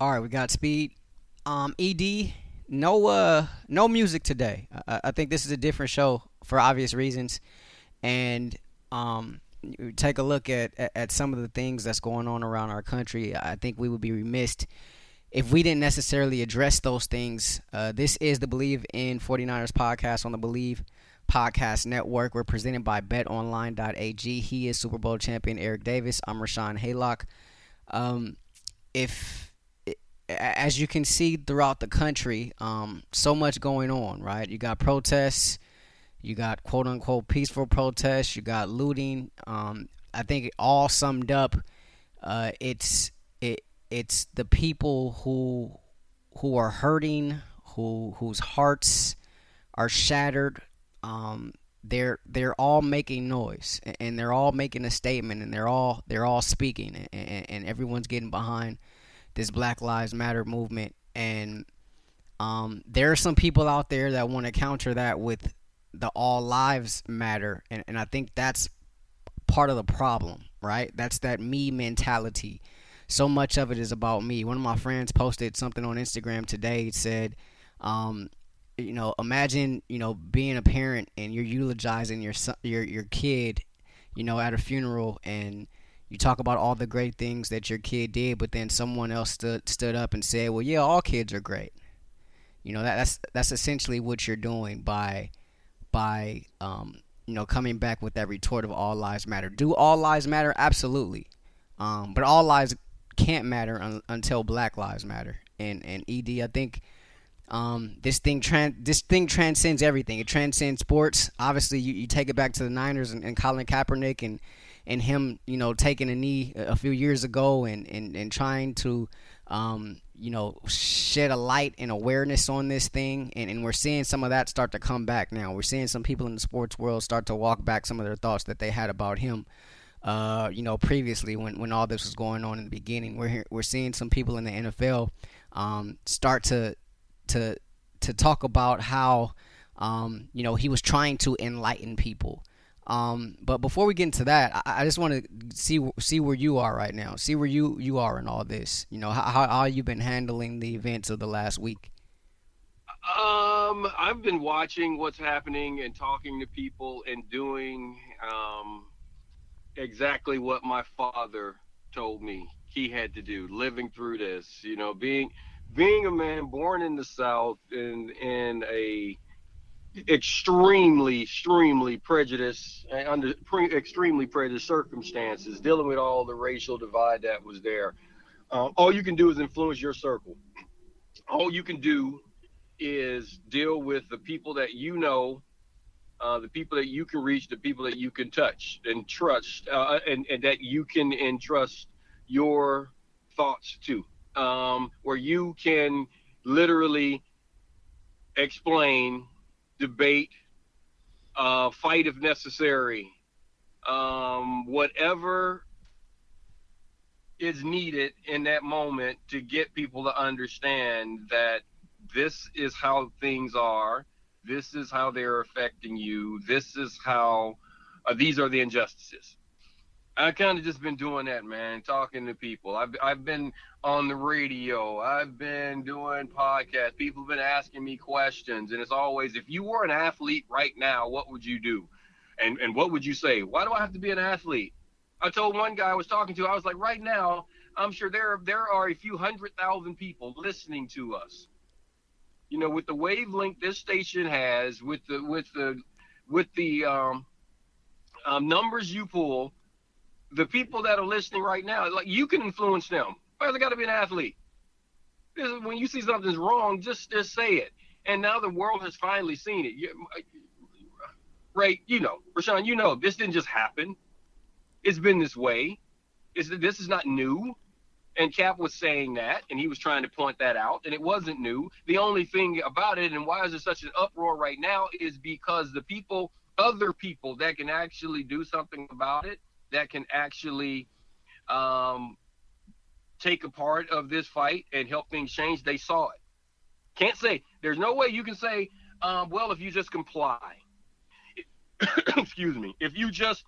All right, we got speed. Um, Ed, no, uh, no music today. I, I think this is a different show for obvious reasons, and um, take a look at, at at some of the things that's going on around our country. I think we would be remiss if we didn't necessarily address those things. Uh, this is the Believe in 49ers podcast on the Believe Podcast Network. We're presented by betonline.ag. He is Super Bowl champion Eric Davis. I'm Rashawn Haylock. Um, if as you can see throughout the country, um, so much going on, right? You got protests, you got quote unquote peaceful protests, you got looting. Um, I think it all summed up, uh, it's it it's the people who who are hurting, who whose hearts are shattered. Um, they're they're all making noise and they're all making a statement and they're all they're all speaking and, and everyone's getting behind this Black Lives Matter movement, and um, there are some people out there that want to counter that with the All Lives Matter, and, and I think that's part of the problem, right? That's that me mentality. So much of it is about me. One of my friends posted something on Instagram today. It said, um, you know, imagine you know being a parent and you're eulogizing your son, your your kid, you know, at a funeral and you talk about all the great things that your kid did, but then someone else stood stood up and said, "Well, yeah, all kids are great." You know that that's that's essentially what you're doing by by um, you know coming back with that retort of all lives matter. Do all lives matter? Absolutely, um, but all lives can't matter un- until Black lives matter. And and Ed, I think um, this thing tran- this thing transcends everything. It transcends sports. Obviously, you, you take it back to the Niners and, and Colin Kaepernick and and him, you know, taking a knee a few years ago and, and, and trying to, um, you know, shed a light and awareness on this thing. And, and we're seeing some of that start to come back now. We're seeing some people in the sports world start to walk back some of their thoughts that they had about him. Uh, you know, previously when, when all this was going on in the beginning, we're we're seeing some people in the NFL um, start to to to talk about how um, you know he was trying to enlighten people um, but before we get into that, I, I just want to see see where you are right now. See where you you are in all this. You know, how how you've been handling the events of the last week. Um, I've been watching what's happening and talking to people and doing um, exactly what my father told me he had to do, living through this. You know, being being a man born in the South in in a extremely, extremely prejudiced uh, under pre, extremely prejudiced circumstances, dealing with all the racial divide that was there. Um, all you can do is influence your circle. All you can do is deal with the people that you know, uh, the people that you can reach, the people that you can touch and trust, uh, and, and that you can entrust your thoughts to, um, where you can literally explain debate, uh, fight if necessary, um, whatever is needed in that moment to get people to understand that this is how things are, this is how they're affecting you, this is how uh, these are the injustices. I kind of just been doing that, man, talking to people. I've I've been on the radio. I've been doing podcasts. People have been asking me questions, and it's always, if you were an athlete right now, what would you do? And and what would you say? Why do I have to be an athlete? I told one guy I was talking to, I was like, right now, I'm sure there there are a few hundred thousand people listening to us. You know, with the wavelength this station has, with the with the with the um, um, numbers you pull the people that are listening right now, like you can influence them. Why they got to be an athlete? This is, when you see something's wrong, just just say it. And now the world has finally seen it. You, uh, Ray, you know, Rashawn, you know, this didn't just happen. It's been this way. It's, this is not new. And Cap was saying that, and he was trying to point that out, and it wasn't new. The only thing about it, and why is there such an uproar right now, is because the people, other people that can actually do something about it, that can actually um, take a part of this fight and help things change, they saw it. Can't say there's no way you can say, um, well, if you just comply, excuse me, if you just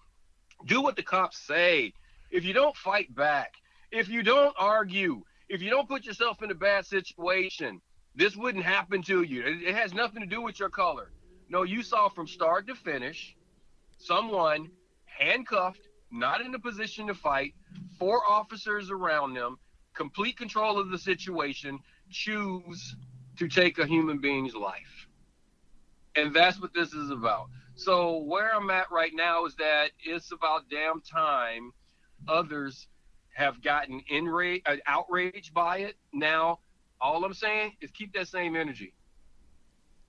do what the cops say, if you don't fight back, if you don't argue, if you don't put yourself in a bad situation, this wouldn't happen to you. It, it has nothing to do with your color. No, you saw from start to finish someone handcuffed, not in a position to fight, four officers around them, complete control of the situation, choose to take a human being's life. And that's what this is about. So where I'm at right now is that it's about damn time others have gotten enraged, uh, outraged by it. Now, all I'm saying is keep that same energy.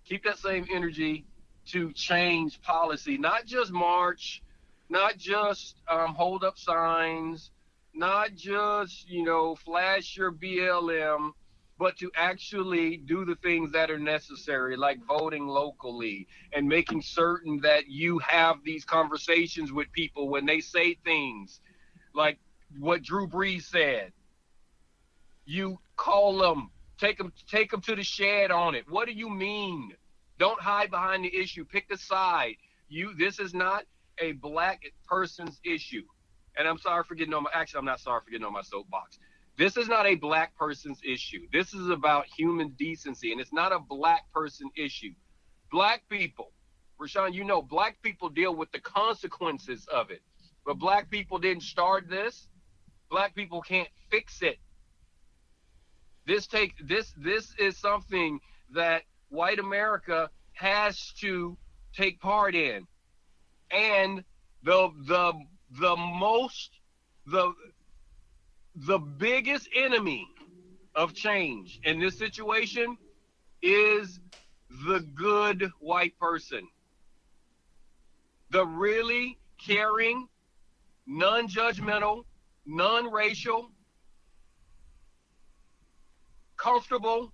Keep that same energy to change policy, not just march, not just um, hold up signs, not just you know flash your BLM, but to actually do the things that are necessary, like voting locally and making certain that you have these conversations with people when they say things like what Drew Brees said. You call them, take them, take them to the shed on it. What do you mean? Don't hide behind the issue. Pick a side. You. This is not a black person's issue. And I'm sorry for getting on my. Actually, I'm not sorry for getting on my soapbox. This is not a black person's issue. This is about human decency, and it's not a black person issue. Black people, Rashawn, you know, black people deal with the consequences of it. But black people didn't start this. Black people can't fix it. This take this this is something that white America has to take part in. And the the the most the the biggest enemy of change in this situation is the good white person. The really caring, non judgmental, non racial, comfortable,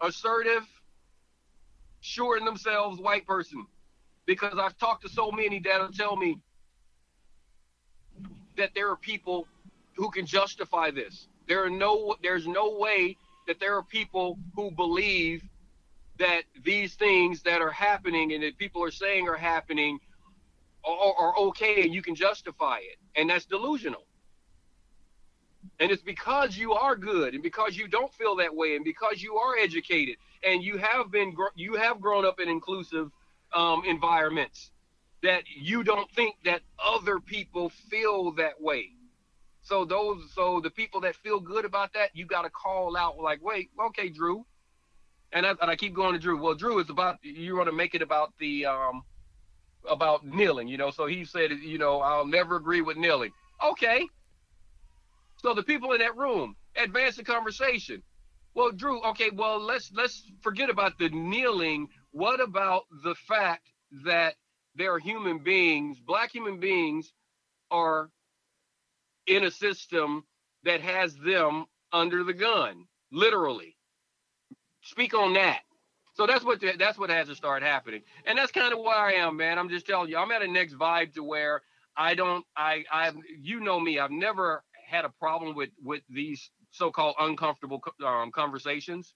assertive, sure in themselves white person. Because I've talked to so many that'll tell me that there are people who can justify this. There are no there's no way that there are people who believe that these things that are happening and that people are saying are happening are, are okay and you can justify it. And that's delusional. And it's because you are good and because you don't feel that way and because you are educated and you have been you have grown up in inclusive um, environments that you don't think that other people feel that way. So those, so the people that feel good about that, you got to call out like, wait, okay, Drew. And I, and I keep going to Drew. Well, Drew is about you want to make it about the um about kneeling, you know. So he said, you know, I'll never agree with kneeling. Okay. So the people in that room advance the conversation. Well, Drew, okay, well let's let's forget about the kneeling. What about the fact that there are human beings, black human beings are in a system that has them under the gun, literally. Speak on that. So that's what that's what has to start happening, and that's kind of where I am, man. I'm just telling you, I'm at a next vibe to where I don't, I, I, you know me, I've never had a problem with with these so-called uncomfortable um, conversations.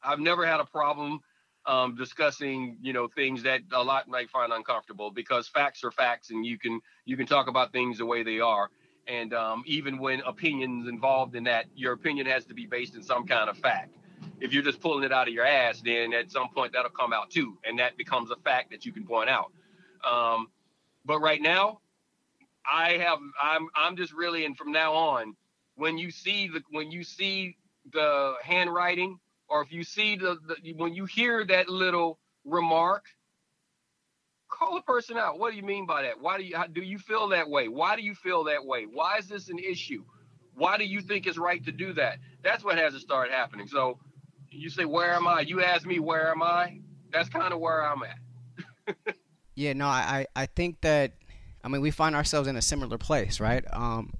I've never had a problem um, discussing, you know, things that a lot might find uncomfortable because facts are facts, and you can you can talk about things the way they are. And um, even when opinions involved in that, your opinion has to be based in some kind of fact. If you're just pulling it out of your ass, then at some point that'll come out too, and that becomes a fact that you can point out. Um, but right now, I have I'm I'm just really and from now on, when you see the when you see the handwriting, or if you see the, the when you hear that little remark call a person out. What do you mean by that? Why do you how, do you feel that way? Why do you feel that way? Why is this an issue? Why do you think it's right to do that? That's what has to start happening. So you say, where am I? You ask me, where am I? That's kind of where I'm at. yeah, no, I, I think that, I mean, we find ourselves in a similar place, right? Um,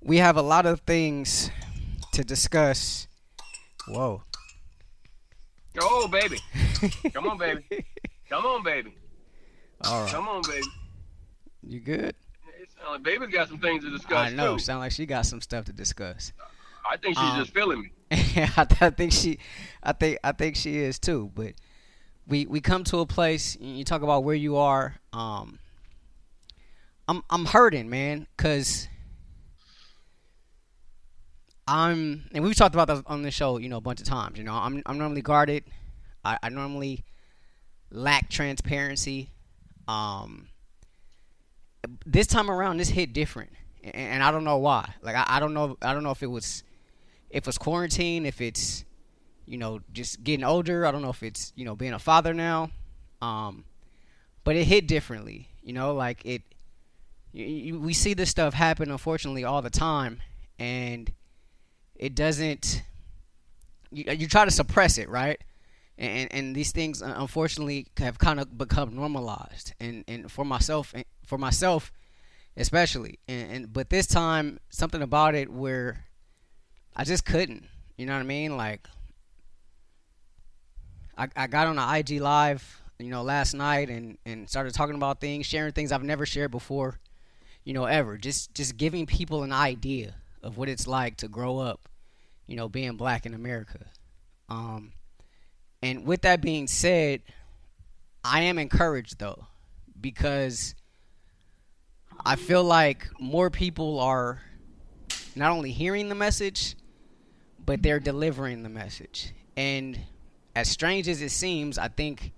we have a lot of things to discuss. Whoa. Oh, baby. Come on, baby. Come on, baby. All right. Come on, baby. You good? Like baby's got some things to discuss. I know. Too. Sound like she got some stuff to discuss. I think she's um, just feeling me. I, I think she, I think I think she is too. But we we come to a place. And you talk about where you are. Um, I'm I'm hurting, man, cause I'm, and we've talked about this on the show, you know, a bunch of times. You know, I'm I'm normally guarded. I, I normally lack transparency. Um, this time around, this hit different, and, and I don't know why. Like I, I don't know. I don't know if it was if it's quarantine, if it's you know just getting older. I don't know if it's you know being a father now. Um, but it hit differently. You know, like it. You, you, we see this stuff happen, unfortunately, all the time, and it doesn't. You, you try to suppress it, right? And, and these things, uh, unfortunately, have kind of become normalized. And and for myself, for myself, especially. And, and but this time, something about it where I just couldn't. You know what I mean? Like, I, I got on the IG live, you know, last night and, and started talking about things, sharing things I've never shared before, you know, ever. Just just giving people an idea of what it's like to grow up, you know, being black in America. Um, and with that being said, I am encouraged though, because I feel like more people are not only hearing the message, but they're delivering the message. And as strange as it seems, I think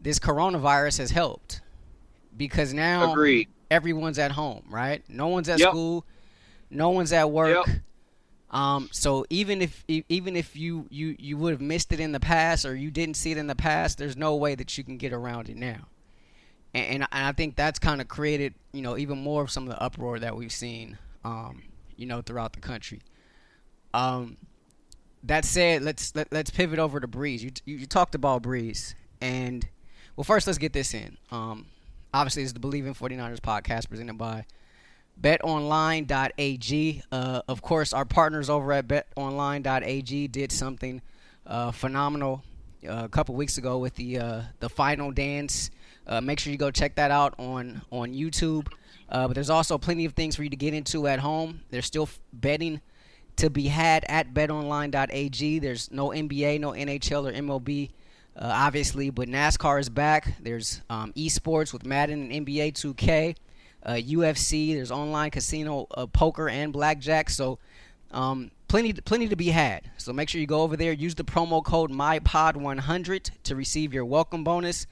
this coronavirus has helped because now Agreed. everyone's at home, right? No one's at yep. school, no one's at work. Yep. Um, so even if even if you you you would have missed it in the past or you didn't see it in the past, there's no way that you can get around it now. And, and, I think that's kind of created, you know, even more of some of the uproar that we've seen, um, you know, throughout the country. Um, that said, let's let, us let us pivot over to Brees. You, you, you talked about Brees, and well, first let's get this in. Um, obviously, it's the Believe in 49ers podcast presented by BetOnline.ag. Uh, of course, our partners over at BetOnline.ag did something uh, phenomenal uh, a couple weeks ago with the uh, the final dance. Uh, make sure you go check that out on on YouTube. Uh, but there's also plenty of things for you to get into at home. There's still betting to be had at betonline.ag. There's no NBA, no NHL or MLB, obviously, but NASCAR is back. There's um, esports with Madden and NBA 2K, uh, UFC. There's online casino, uh, poker, and blackjack. So, um, plenty, plenty to be had. So make sure you go over there. Use the promo code MyPod100 to receive your welcome bonus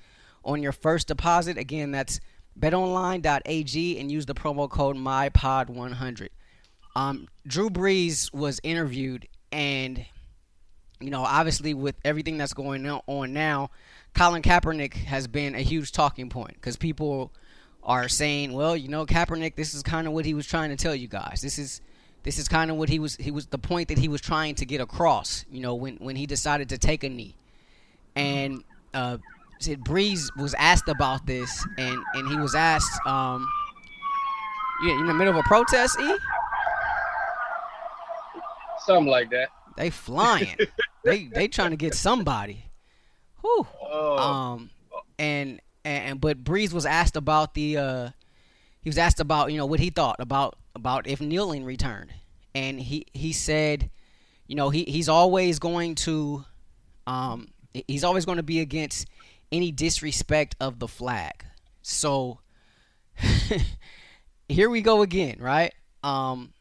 on your first deposit. Again, that's betonline.ag and use the promo code MyPod100. Um, Drew Brees was interviewed, and you know, obviously with everything that's going on now, Colin Kaepernick has been a huge talking point because people are saying, well, you know, Kaepernick, this is kind of what he was trying to tell you guys. This is this is kind of what he was he was the point that he was trying to get across. You know, when when he decided to take a knee, and uh, said Brees was asked about this, and and he was asked, um, you in the middle of a protest, E? something like that. They flying. they they trying to get somebody. Whew. Oh. Um and and but Brees was asked about the uh he was asked about, you know, what he thought about about if kneeling returned. And he he said, you know, he he's always going to um he's always going to be against any disrespect of the flag. So here we go again, right? Um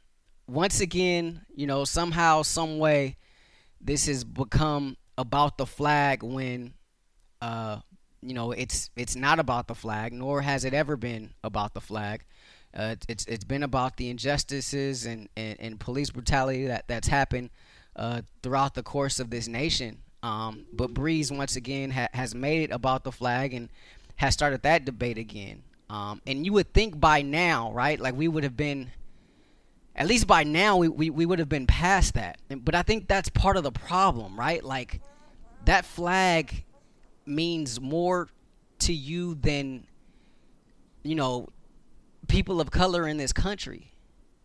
once again, you know, somehow, some way, this has become about the flag when, uh, you know, it's it's not about the flag, nor has it ever been about the flag. Uh, it's it's been about the injustices and, and, and police brutality that that's happened uh, throughout the course of this nation. Um, but Brees once again ha- has made it about the flag and has started that debate again. Um, and you would think by now, right? Like we would have been at least by now we, we, we would have been past that. But I think that's part of the problem, right? Like that flag means more to you than you know people of color in this country.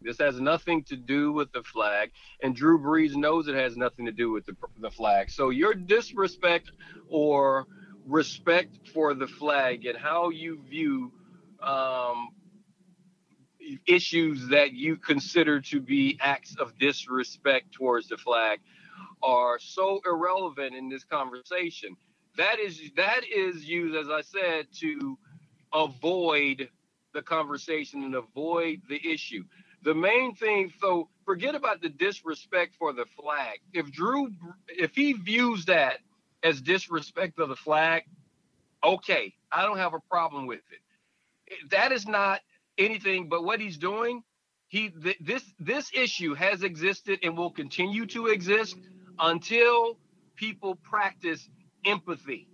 This has nothing to do with the flag, and Drew Brees knows it has nothing to do with the, the flag. So your disrespect or respect for the flag and how you view um, issues that you consider to be acts of disrespect towards the flag are so irrelevant in this conversation. That is that is used, as I said, to avoid the conversation and avoid the issue. The main thing, so forget about the disrespect for the flag. If Drew, if he views that as disrespect of the flag, okay, I don't have a problem with it. That is not anything but what he's doing. He th- this this issue has existed and will continue to exist until people practice empathy.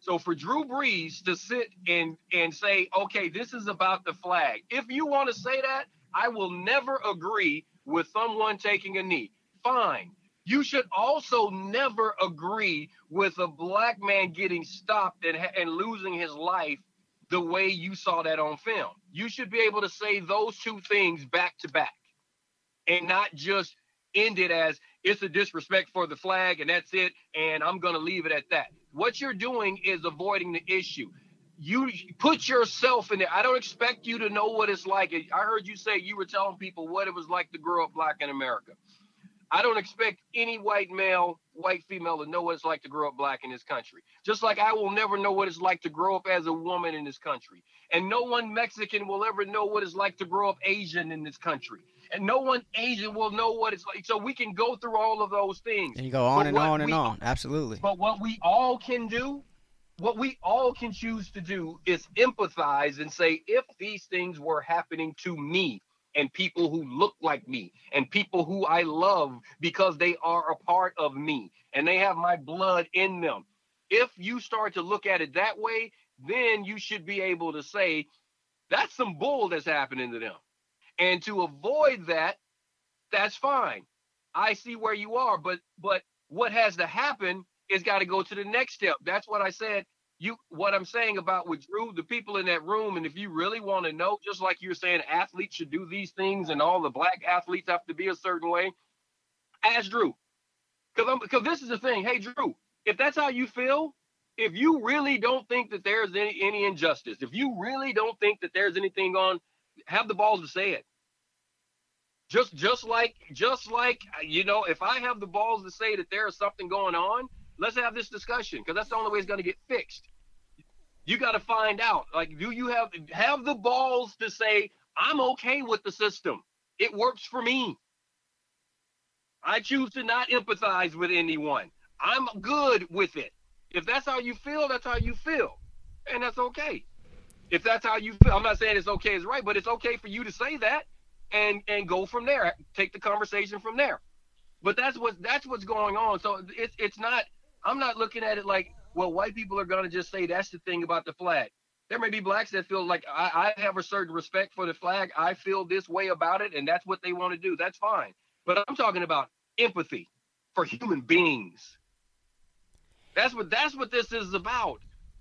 So for Drew Brees to sit and and say, okay, this is about the flag. If you want to say that, I will never agree with someone taking a knee. Fine. You should also never agree with a black man getting stopped and, and losing his life the way you saw that on film. You should be able to say those two things back to back and not just end it as it's a disrespect for the flag and that's it and I'm going to leave it at that. What you're doing is avoiding the issue. You put yourself in there. I don't expect you to know what it's like. I heard you say you were telling people what it was like to grow up black in America. I don't expect any white male, white female to know what it's like to grow up black in this country. Just like I will never know what it's like to grow up as a woman in this country. And no one Mexican will ever know what it's like to grow up Asian in this country. And no one Asian will know what it's like. So we can go through all of those things. And you go on but and on and we, on. Absolutely. But what we all can do, what we all can choose to do is empathize and say, if these things were happening to me, and people who look like me and people who I love because they are a part of me and they have my blood in them. If you start to look at it that way, then you should be able to say, that's some bull that's happening to them. And to avoid that, that's fine. I see where you are, but but what has to happen is got to go to the next step. That's what I said you what I'm saying about with Drew, the people in that room, and if you really want to know, just like you're saying athletes should do these things and all the black athletes have to be a certain way, ask Drew. Because I'm because this is the thing. Hey Drew, if that's how you feel, if you really don't think that there's any, any injustice, if you really don't think that there's anything on, have the balls to say it. Just just like just like you know, if I have the balls to say that there is something going on, Let's have this discussion because that's the only way it's going to get fixed. You got to find out. Like, do you have have the balls to say I'm okay with the system? It works for me. I choose to not empathize with anyone. I'm good with it. If that's how you feel, that's how you feel, and that's okay. If that's how you feel, I'm not saying it's okay it's right, but it's okay for you to say that and and go from there. Take the conversation from there. But that's what that's what's going on. So it's it's not I'm not looking at it like, well, white people are going to just say that's the thing about the flag. There may be blacks that feel like I, I have a certain respect for the flag. I feel this way about it, and that's what they want to do. That's fine. But I'm talking about empathy for human beings. That's what that's what this is about.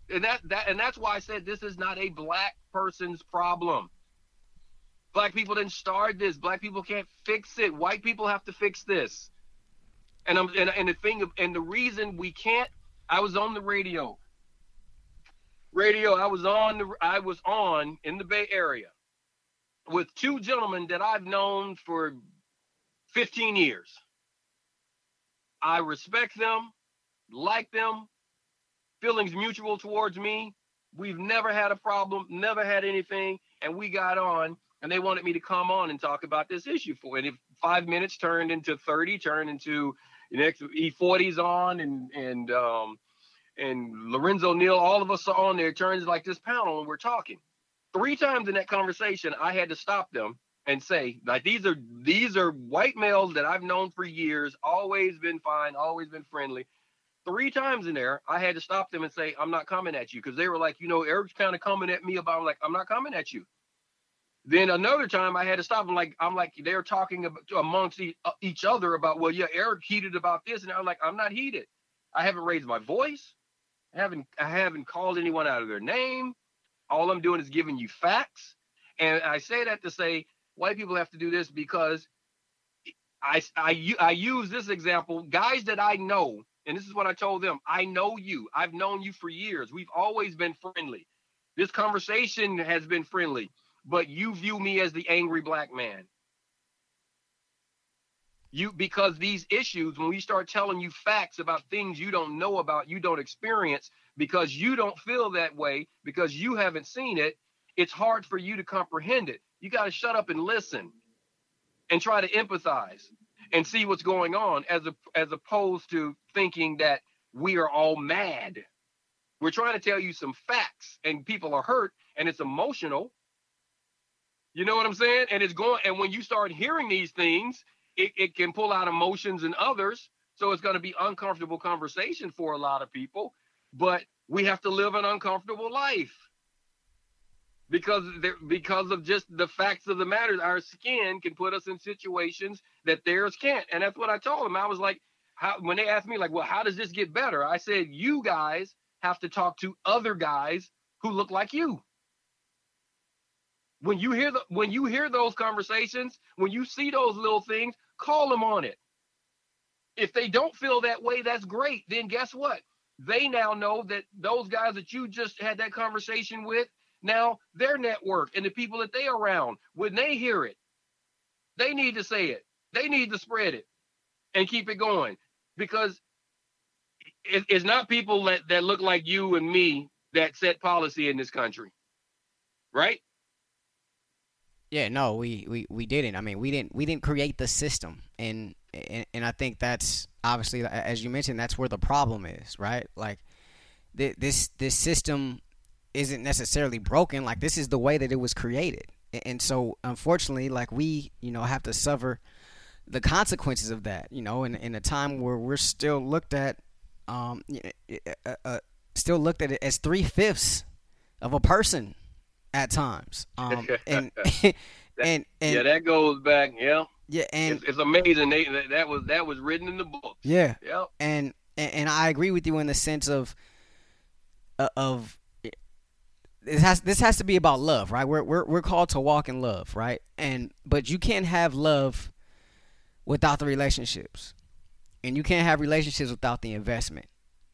And that that and that's why I said this is not a black person's problem. Black people didn't start this. Black people can't fix it. White people have to fix this. And I'm and, and the thing and the reason we can't I was on the radio. Radio, I was on the I was on in the Bay Area with two gentlemen that I've known for 15 years. I respect them, like them, feelings mutual towards me. We've never had a problem, never had anything, and we got on and they wanted me to come on and talk about this issue for and if five minutes turned into 30 turned into next E40's on and and um and Lorenzo Neal, all of us are on there. Turns like this panel and we're talking. Three times in that conversation, I had to stop them and say, like these are these are white males that I've known for years, always been fine, always been friendly. Three times in there, I had to stop them and say, I'm not coming at you because they were like, you know, Eric's kind of coming at me about I'm like, I'm not coming at you. Then another time I had to stop. I'm like, I'm like, they're talking about, amongst uh, each other about, well, yeah, Eric heated about this, and I'm like, I'm not heated. I haven't raised my voice. I haven't, I haven't called anyone out of their name. All I'm doing is giving you facts. And I say that to say white people have to do this because I, I, I use this example. Guys that I know, and this is what I told them. I know you. I've known you for years. We've always been friendly. This conversation has been friendly but you view me as the angry black man. You because these issues, when we start telling you facts about things you don't know about, you don't experience, because you don't feel that way, because you haven't seen it, it's hard for you to comprehend it. You got to shut up and listen. and try to empathize and see what's going on as a, as opposed to thinking that we are all mad. We're trying to tell you some facts and people are hurt and it's emotional. You know what I'm saying? And it's going and when you start hearing these things, it, it can pull out emotions in others. So it's going to be uncomfortable conversation for a lot of people, but we have to live an uncomfortable life because because of just the facts of the matter our skin can put us in situations that theirs can't. And that's what i told them. I was like how when they asked me like well how does this get better? I said you guys have to talk to other guys who look like you. When you hear the when you hear those conversations when you see those little things call them on it. If they don't feel that way that's great. Then guess what? They now know that those guys that you just had that conversation with now their network and the people that they around when they hear it they need to say it. They need to spread it and keep it going because it, it's not people that, that look like you and me that set policy in this country right? Yeah no we, we we didn't. I mean we didn't we didn't create the system. And and, and i think that's obviously as you mentioned that's where the problem is right? Like this this system isn't necessarily broken. Like this is the way that it was created, and so unfortunately, like we, you know, have to suffer the consequences of that. You know, in in a time where we're still looked at, um, uh, uh, still looked at it as three fifths of a person at times. Um, and, and, and yeah, that goes back. Yeah. Yeah, and it's, it's amazing. They, that, that was that was written in the book. Yeah. Yeah. And, and and I agree with you in the sense of uh, of this has this has to be about love, right? We're we're we're called to walk in love, right? And but you can't have love without the relationships. And you can't have relationships without the investment.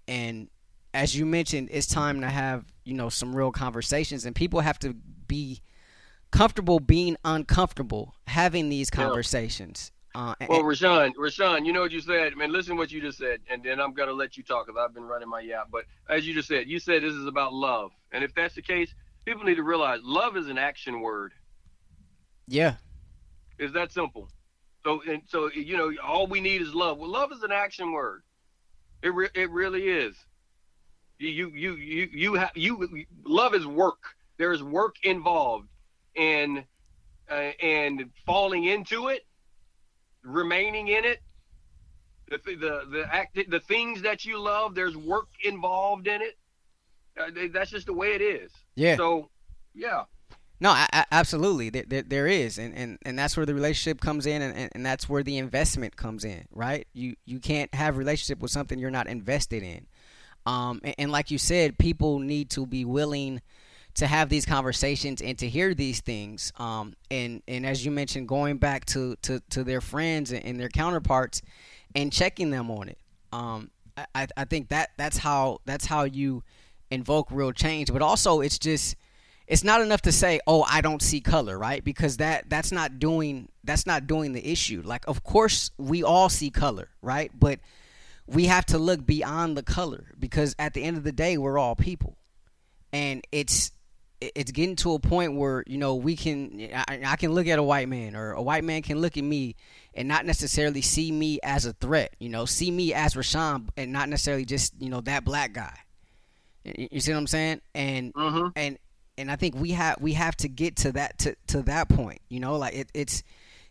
And as you mentioned, it's time to have, you know, some real conversations and people have to be comfortable being uncomfortable having these conversations. Uh, well, Rashawn, Rashawn, you know what you said, man. Listen what you just said, and then I'm gonna let you talk because I've been running my yap. But as you just said, you said this is about love, and if that's the case, people need to realize love is an action word. Yeah, is that simple? So and so, you know, all we need is love. Well, love is an action word. It re- it really is. You you you you have you love is work. There is work involved, and uh, and falling into it remaining in it, the the the act, the things that you love, there's work involved in it. Uh, that's just the way it is. Yeah. So, yeah. No, I, I, absolutely. There, there, there is, and, and, and that's where the relationship comes in, and, and, that's where the investment comes in, right? You you can't have relationship with something you're not invested in. Um, and, and like you said, people need to be willing to have these conversations and to hear these things. Um, and and as you mentioned, going back to to, to their friends and, their counterparts and checking them on it. Um, I, I think that that's how that's how you invoke real change. But also, it's just it's not enough to say, "Oh, I don't see color," right? Because that that's not doing that's not doing the issue. Like, of course, we all see color, right? But we have to look beyond the color because at the end of the day, we're all people, and it's it's getting to a point where you know we can I, I, can look at a white man or a white man can look at me and not necessarily see me as a threat you know see me as Rashawn and not necessarily just you know that black guy you see what I'm saying and mm-hmm. and and I think we have we have to get to that to, to that point you know like it, it's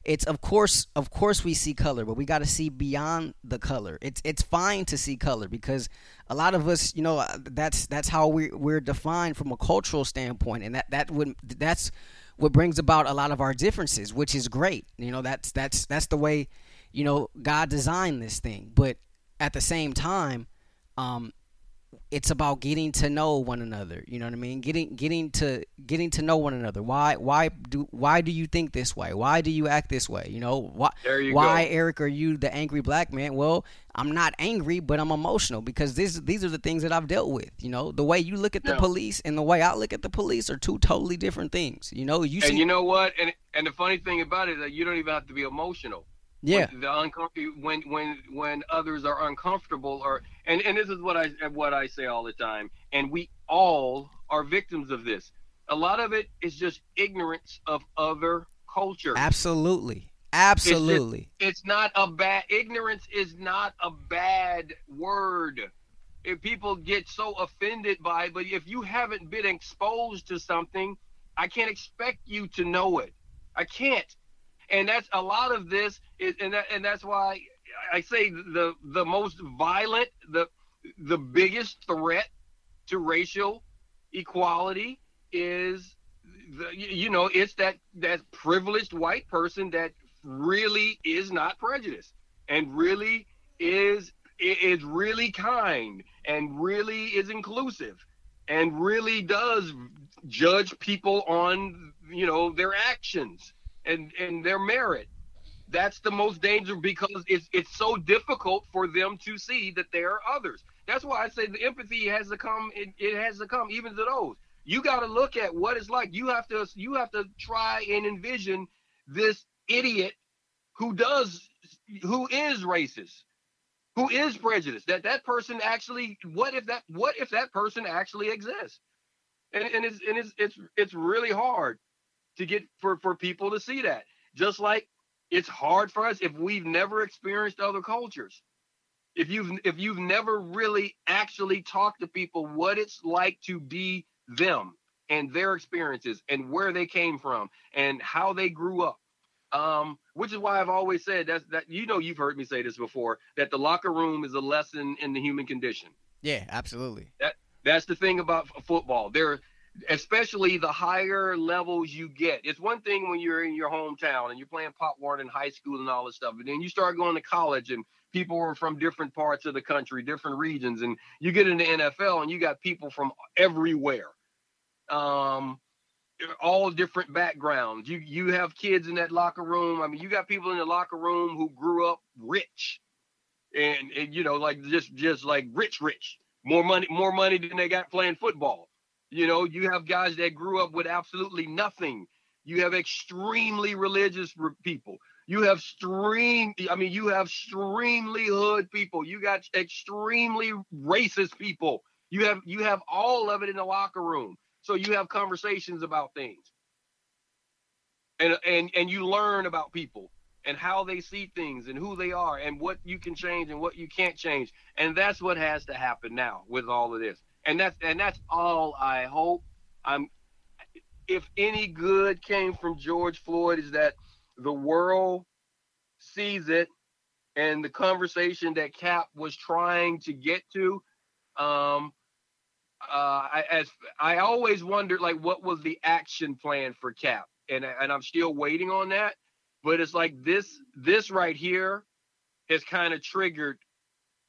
it's of course of course we see color but we got to see beyond the color. It's it's fine to see color because a lot of us you know uh, that's that's how we we're defined from a cultural standpoint and that that would that's what brings about a lot of our differences which is great. You know that's that's that's the way you know God designed this thing. But at the same time um it's about getting to know one another you know what i mean? Getting getting to getting to know one another. Why why do why do you think this way? Why do you act this way? You know why you why go. eric are you the angry black man? Well i'm not angry but i'm emotional because this these are the things that i've dealt with you know? The way you look at the yeah. police and the way i look at the police are two totally different things you know? You and see, you know what? And and the funny thing about it is that you don't even have to be emotional. Yeah. When the uncomfortable when when when others are uncomfortable or and and this is what I what I say all the time and we all are victims of this. A lot of it is just ignorance of other culture. Absolutely. Absolutely. It's, it's not a bad ignorance is not a bad word. If people get so offended by it, but if you haven't been exposed to something, I can't expect you to know it. I can't. And that's a lot of this is and that, and that's why I say the the most violent, the the biggest threat to racial equality is the, you know it's that that privileged white person that really is not prejudiced and really is is really kind and really is inclusive and really does judge people on you know their actions and and their merit that's the most dangerous because it's it's so difficult for them to see that there are others. That's why i say the empathy has to come it, it has to come even to those. You got to look at what it's like. You have to you have to try and envision this idiot who does who is racist who is prejudiced. That that person actually what if that what if that person actually exists? And, and it's and it's it's it's really hard to get for for people to see that. Just like it's hard for us if we've never experienced other cultures if you've if you've never really actually talked to people what it's like to be them and their experiences and where they came from and how they grew up um, which is why I've always said that that you know you've heard me say this before that the locker room is a lesson in the human condition. Yeah, absolutely. That that's the thing about football. There, especially the higher levels you get. It's one thing when you're in your hometown and you're playing Pop Warner in high school and all this stuff, but then you start going to college and people are from different parts of the country, different regions, and you get into NFL and you got people from everywhere. Um, all different backgrounds. You you have kids in that locker room. I mean, you got people in the locker room who grew up rich, and, and you know, like just just like rich, rich, more money, more money than they got playing football. You know, you have guys that grew up with absolutely nothing. You have extremely religious people. You have extreme, I mean, you have extremely hood people. You got extremely racist people. You have you have all of it in the locker room so you have conversations about things and and and you learn about people and how they see things and who they are and what you can change and what you can't change and that's what has to happen now with all of this and that's and that's all i hope i'm if any good came from george floyd is that the world sees it and the conversation that cap was trying to get to um, uh, I, as I always wondered, like, what was the action plan for Cap, and and I'm still waiting on that. But it's like this this right here has kind of triggered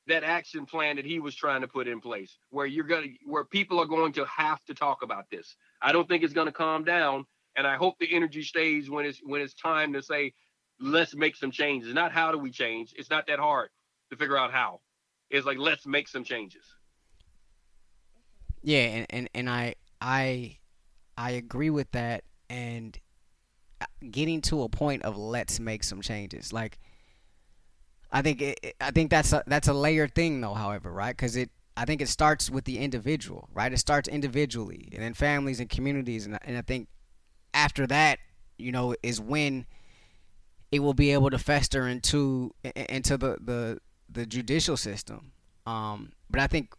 that action plan that he was trying to put in place, where you're gonna where people are going to have to talk about this. I don't think it's gonna calm down, and I hope the energy stays when it's when it's time to say, let's make some changes. Not how do we change? It's not that hard to figure out how. It's like let's make some changes. Yeah, and, and, and I I I agree with that and uh, getting to a point of let's make some changes. Like I think it, I think that's a that's a layered thing though, however, right? Cuz it I think it starts with the individual, right? It starts individually and then families and communities and and I think after that, you know, is when it will be able to fester into into the the the judicial system. Um, but I think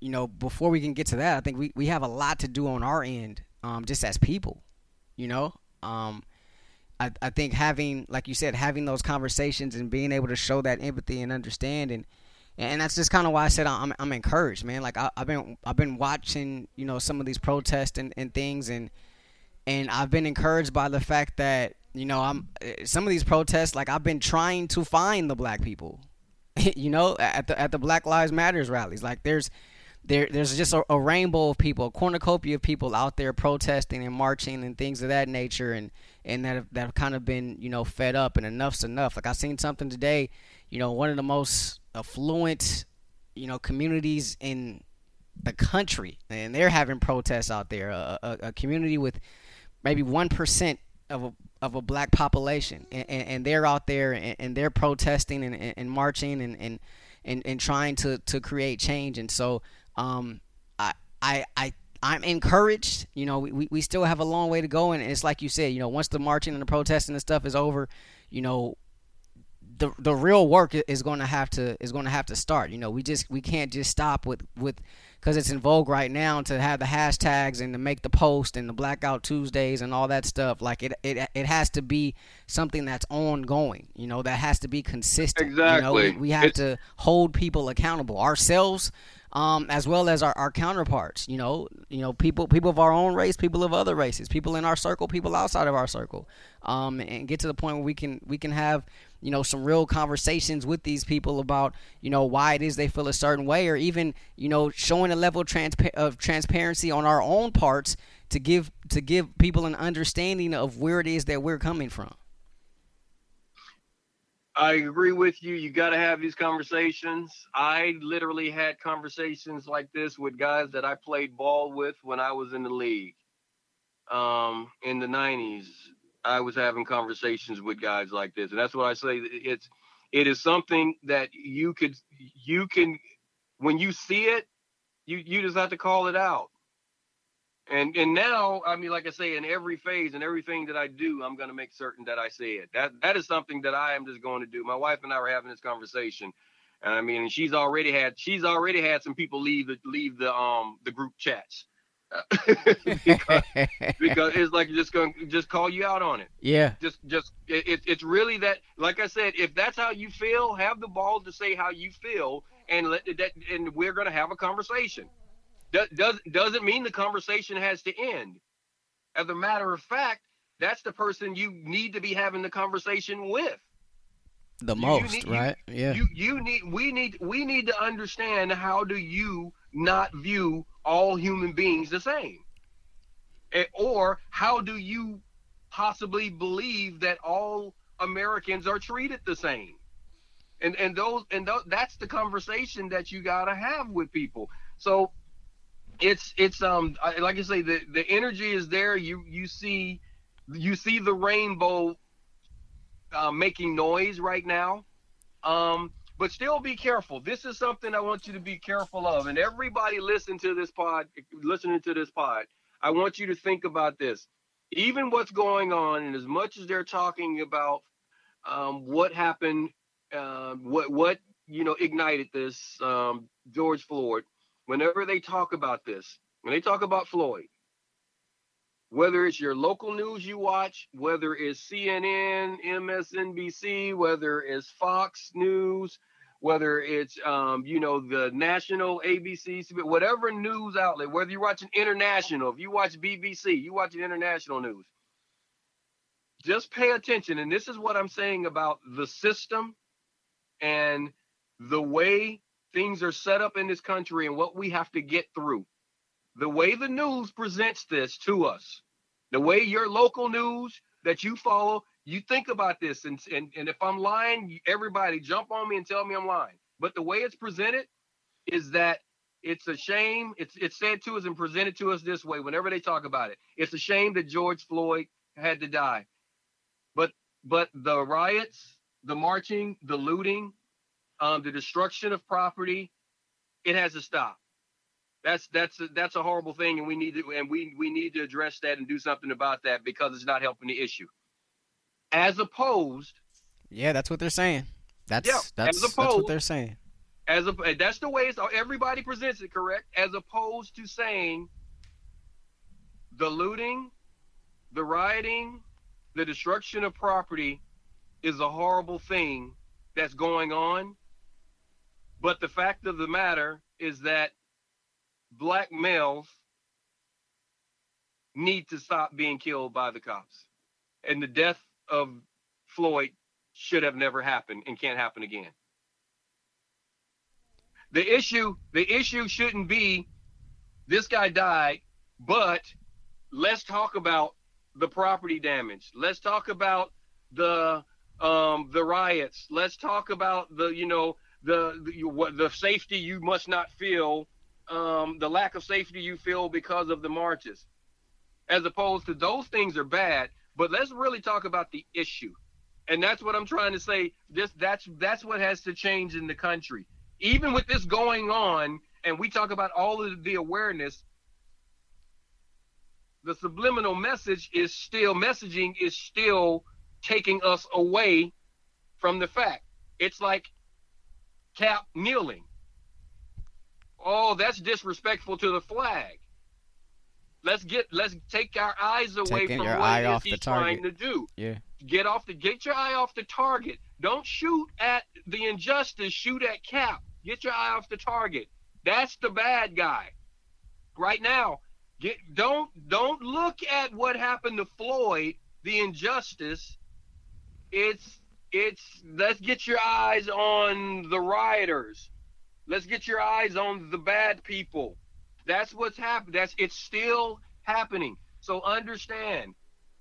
you know, before we can get to that, I think we, we have a lot to do on our end, um, just as people, you know. Um, I, I think having, like you said, having those conversations and being able to show that empathy and understanding, and that's just kind of why I said I'm, I'm encouraged, man. Like I, have been I've been watching, you know, some of these protests and, and things, and and I've been encouraged by the fact that you know I'm eh, some of these protests, like I've been trying to find the black people, you know, at the at the Black Lives Matters rallies. Like there's there there's just a, a, rainbow of people, a cornucopia of people out there protesting and marching and things of that nature, and and that have, that have kind of been you know fed up and enough's enough. Like I seen something today, you know, one of the most affluent you know communities in the country, and they're having protests out there. A, a, a community with maybe one percent of a of a black population, and, and, and they're out there and, and they're protesting and, and, marching and, and and, and trying to, to create change. And so um, I, I, I, I'm encouraged. You know, we, we still have a long way to go, and it's like you said. You know, once the marching and the protesting and stuff is over, you know, the the real work is going to have to is going to have to start. You know, we just we can't just stop with with because it's in vogue right now to have the hashtags and to make the post and the blackout Tuesdays and all that stuff. Like it it it has to be something that's ongoing. You know, that has to be consistent. Exactly. You know, we, we have it's, to hold people accountable ourselves um, as well as our, our counterparts. You know, you know, people people of our own race, people of other races, people in our circle, people outside of our circle, um, and get to the point where we can we can have you know some real conversations with these people about you know why it is they feel a certain way, or even you know showing a level of, transpa- of transparency on our own parts to give to give people an understanding of where it is that we're coming from. I agree with you. You got to have these conversations. I literally had conversations like this with guys that I played ball with when I was in the league. Um, in the 90s, I was having conversations with guys like this, and that's what I say. It's it is something that you could you can when you see it, you you just have to call it out. And and now, I mean, like I say, in every phase and everything that I do, I'm going to make certain that I say it. That that is something that I am just going to do. My wife and I were having this conversation, and I mean, she's already had she's already had some people leave the leave the um the group chats. because, because, it's like just going to just call you out on it. Yeah. Just just it, it's really that like I said, if that's how you feel, have the balls to say how you feel and let that and we're going to have a conversation does doesn't mean the conversation has to end. As a matter of fact, that's the person you need to be having the conversation with. The most, need, right? You, yeah. You you need we need we need to understand how do you not view all human beings the same, or how do you possibly believe that all Americans are treated the same? And and those and those, that's the conversation that you got to have with people. So it's it's um like I say the the energy is there. You you see you see the rainbow uh, making noise right now. Um, but still be careful. This is something I want you to be careful of. And everybody listen to this pod, listening to this pod, I want you to think about this. Even what's going on, and as much as they're talking about um, what happened, uh, what what you know ignited this, um, George Floyd whenever they talk about this, when they talk about Floyd, whether it's your local news you watch, whether it's CNN, MSNBC, whether it's Fox News, whether it's um, you know the national ABC, whatever news outlet, whether you're watching international, if you watch BBC, you watch international news. Just pay attention, and this is what I'm saying about the system and the way things are set up in this country and what we have to get through. The way the news presents this to us, the way your local news that you follow, you think about this. And, and, and if I'm lying, everybody jump on me and tell me I'm lying. But the way it's presented is that it's a shame. It's it's said to us and presented to us this way whenever they talk about it. It's a shame that George Floyd had to die. But but the riots, the marching, the looting, um, the destruction of property, it has to stop. That's that's a, that's a horrible thing, and we need to and we we need to address that and do something about that because it's not helping the issue. As opposed, yeah, that's what they're saying. That's yeah, that's, opposed, that's what they're saying. As a that's the way it's, everybody presents it, correct? As opposed to saying the looting, the rioting, the destruction of property is a horrible thing that's going on but the fact of the matter is that black males need to stop being killed by the cops. And the death of Floyd should have never happened and can't happen again. The issue, the issue shouldn't be this guy died, but let's talk about the property damage. Let's talk about the um, the riots. Let's talk about the you know the the, the safety you must not feel, um, the lack of safety you feel because of the marches, as opposed to those things are bad. But let's really talk about the issue, and that's what I'm trying to say. This that's that's what has to change in the country. Even with this going on, and we talk about all of the awareness, the subliminal message is still messaging is still taking us away from the fact. It's like Kap kneeling. Oh, that's disrespectful to the flag. Let's get let's take our eyes away Taking from your what eye it is he's trying to do. Yeah. Get off the get your eye off the target. Don't shoot at the injustice. Shoot at Kap. Get your eye off the target. That's the bad guy. Right now, get don't don't look at what happened to Floyd, the injustice. It's it's let's get your eyes on the rioters. Let's get your eyes on the bad people. That's what's happening. That's it's still happening. So understand,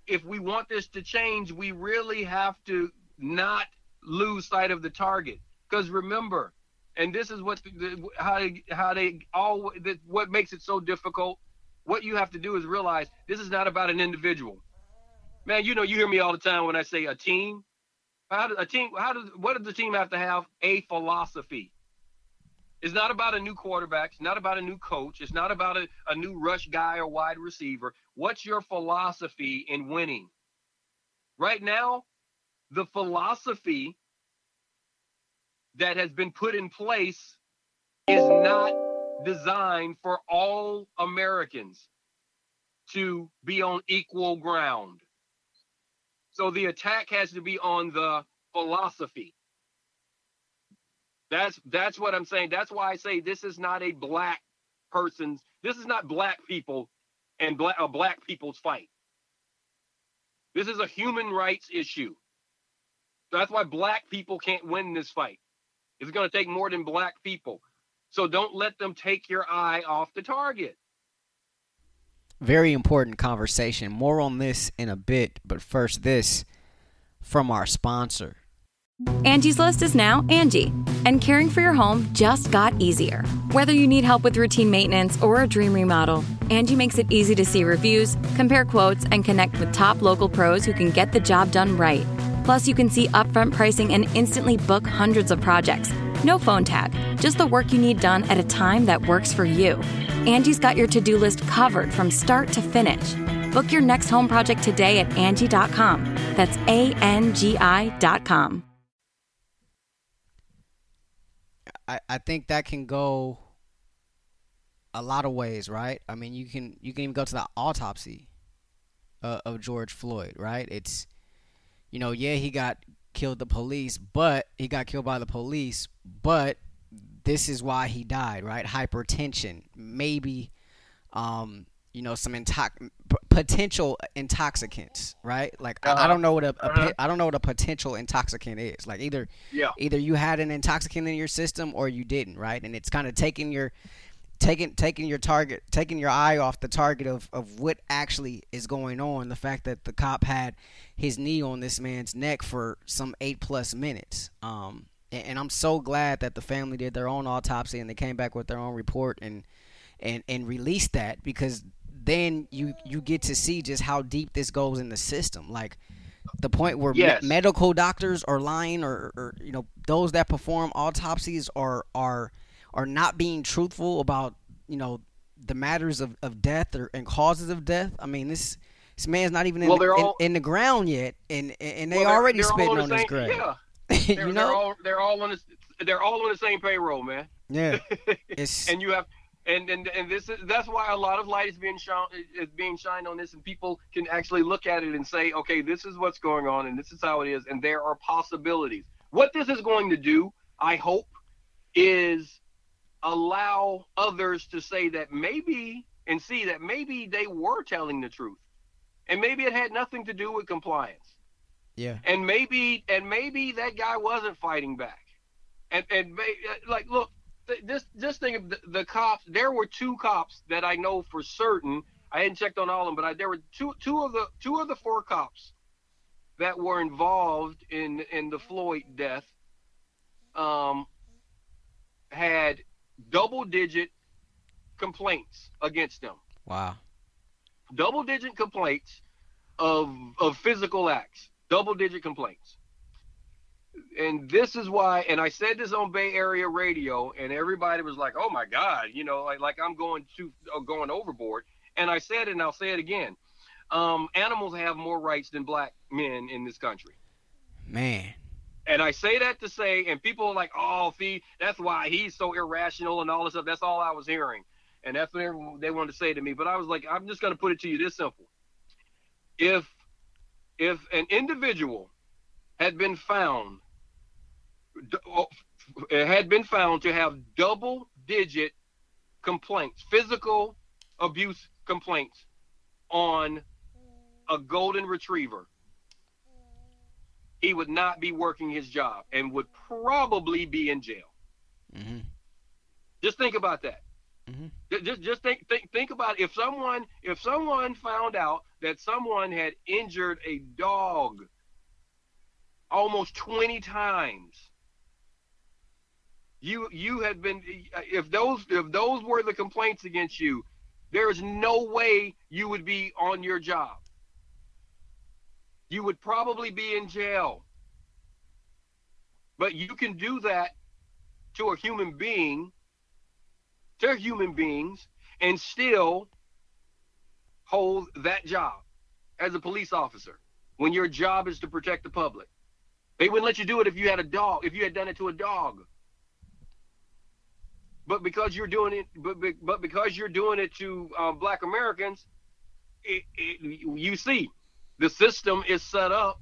if we want this to change, we really have to not lose sight of the target. Because remember, and this is what the, how how they all what makes it so difficult. What you have to do is realize this is not about an individual. Man, you know, you hear me all the time when I say a team. How does a team? How does what does the team have to have? A philosophy. It's not about a new quarterback. It's not about a new coach. It's not about a, a new rush guy or wide receiver. What's your philosophy in winning? Right now, the philosophy that has been put in place is not designed for all Americans to be on equal ground. So the attack has to be on the philosophy. That's that's what I'm saying. That's why I say this is not a black person's. This is not black people and black a black people's fight. This is a human rights issue. That's why black people can't win this fight. It's going to take more than black people. So don't let them take your eye off the target. Very important conversation. More on this in a bit, but first, this from our sponsor. Angie's List is now Angie, and caring for your home just got easier. Whether you need help with routine maintenance or a dream remodel, Angie makes it easy to see reviews, compare quotes, and connect with top local pros who can get the job done right. Plus, you can see upfront pricing and instantly book hundreds of projects. No phone tag, just the work you need done at a time that works for you. Angie's got your to do list covered from start to finish. Book your next home project today at Angie.com. That's A N G I.com. I, I think that can go a lot of ways, right? I mean, you can you can even go to the autopsy uh, of George Floyd, right? It's you know, yeah, he got killed the police, but he got killed by the police, but this is why he died, right? Hypertension, maybe um you know some intox- potential intoxicants, right? Like I, I Uh-huh. don't know what a, a Uh-huh. I don't know what a potential intoxicant is. Like either Yeah. either you had an intoxicant in your system or you didn't, right? And it's kind of taking your taking taking your target taking your eye off the target of, of what actually is going on the fact that the cop had his knee on this man's neck for some eight plus minutes. Um and, and i'm so glad that the family did their own autopsy and they came back with their own report and and and released that because then you you get to see just how deep this goes in the system. Like the point where me- medical doctors are lying or, or you know those that perform autopsies are are are not being truthful about you know the matters of, of death or and causes of death. I mean this this man's not even in, Well, the, they're in, in the ground yet and and they Well, they're- already they're spitting on his same- grave. Yeah. They're, you they're know? all they're all on the they're all on the same payroll, man. yeah. It's and you have and and and this is that's why a lot of light is being shone is being shined on this and people can actually look at it and say okay this is what's going on and this is how it is and there are possibilities. What this is going to do i hope is allow others to say that maybe and see that maybe they were telling the truth. And maybe it had nothing to do with compliance. Yeah. And maybe and maybe that guy wasn't fighting back. And and like look th- this this thing of the, the cops there were two cops that i know for certain i hadn't checked on all of them but I, there were two two of the two of the four cops that were involved in in the floyd death um had double digit complaints against them. Wow. Double digit complaints of of physical acts. Double digit complaints. And this is why and i said this on bay area radio and everybody was like oh my god you know like, like i'm going to uh, going overboard. And i said it and i'll say it again um, animals have more rights than black men in this country. Man. And I say that to say, and people are like, oh, see, that's why he's so irrational and all this stuff. That's all I was hearing. And that's what they wanted to say to me. But I was like, I'm just going to put it to you this simple. If if an individual had been found oh, had been found to have double digit complaints, physical abuse complaints on a golden retriever, he would not be working his job and would probably be in jail. Mm-hmm. Just think about that. Mm-hmm. Just just think, think think about if someone if someone found out that someone had injured a dog almost 20 times you you had been if those if those were the complaints against you there is no way you would be on your job you would probably be in jail but you can do that to a human being they're human beings and still hold that job as a police officer when your job is to protect the public. They wouldn't let you do it if you had a dog, if you had done it to a dog. But because you're doing it, but but because you're doing it to um, Black Americans, it, it, you see, the system is set up.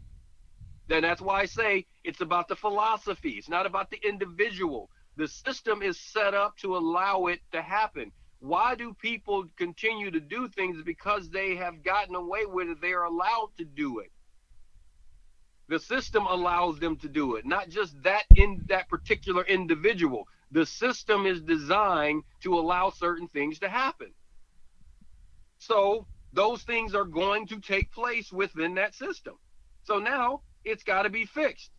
Then that's why I say it's about the philosophy. It's not about the individual. The system is set up to allow it to happen. Why do people continue to do things? Because they have gotten away with it. They are allowed to do it. The system allows them to do it, not just that in that particular individual. The system is designed to allow certain things to happen. So those things are going to take place within that system. So now it's got to be fixed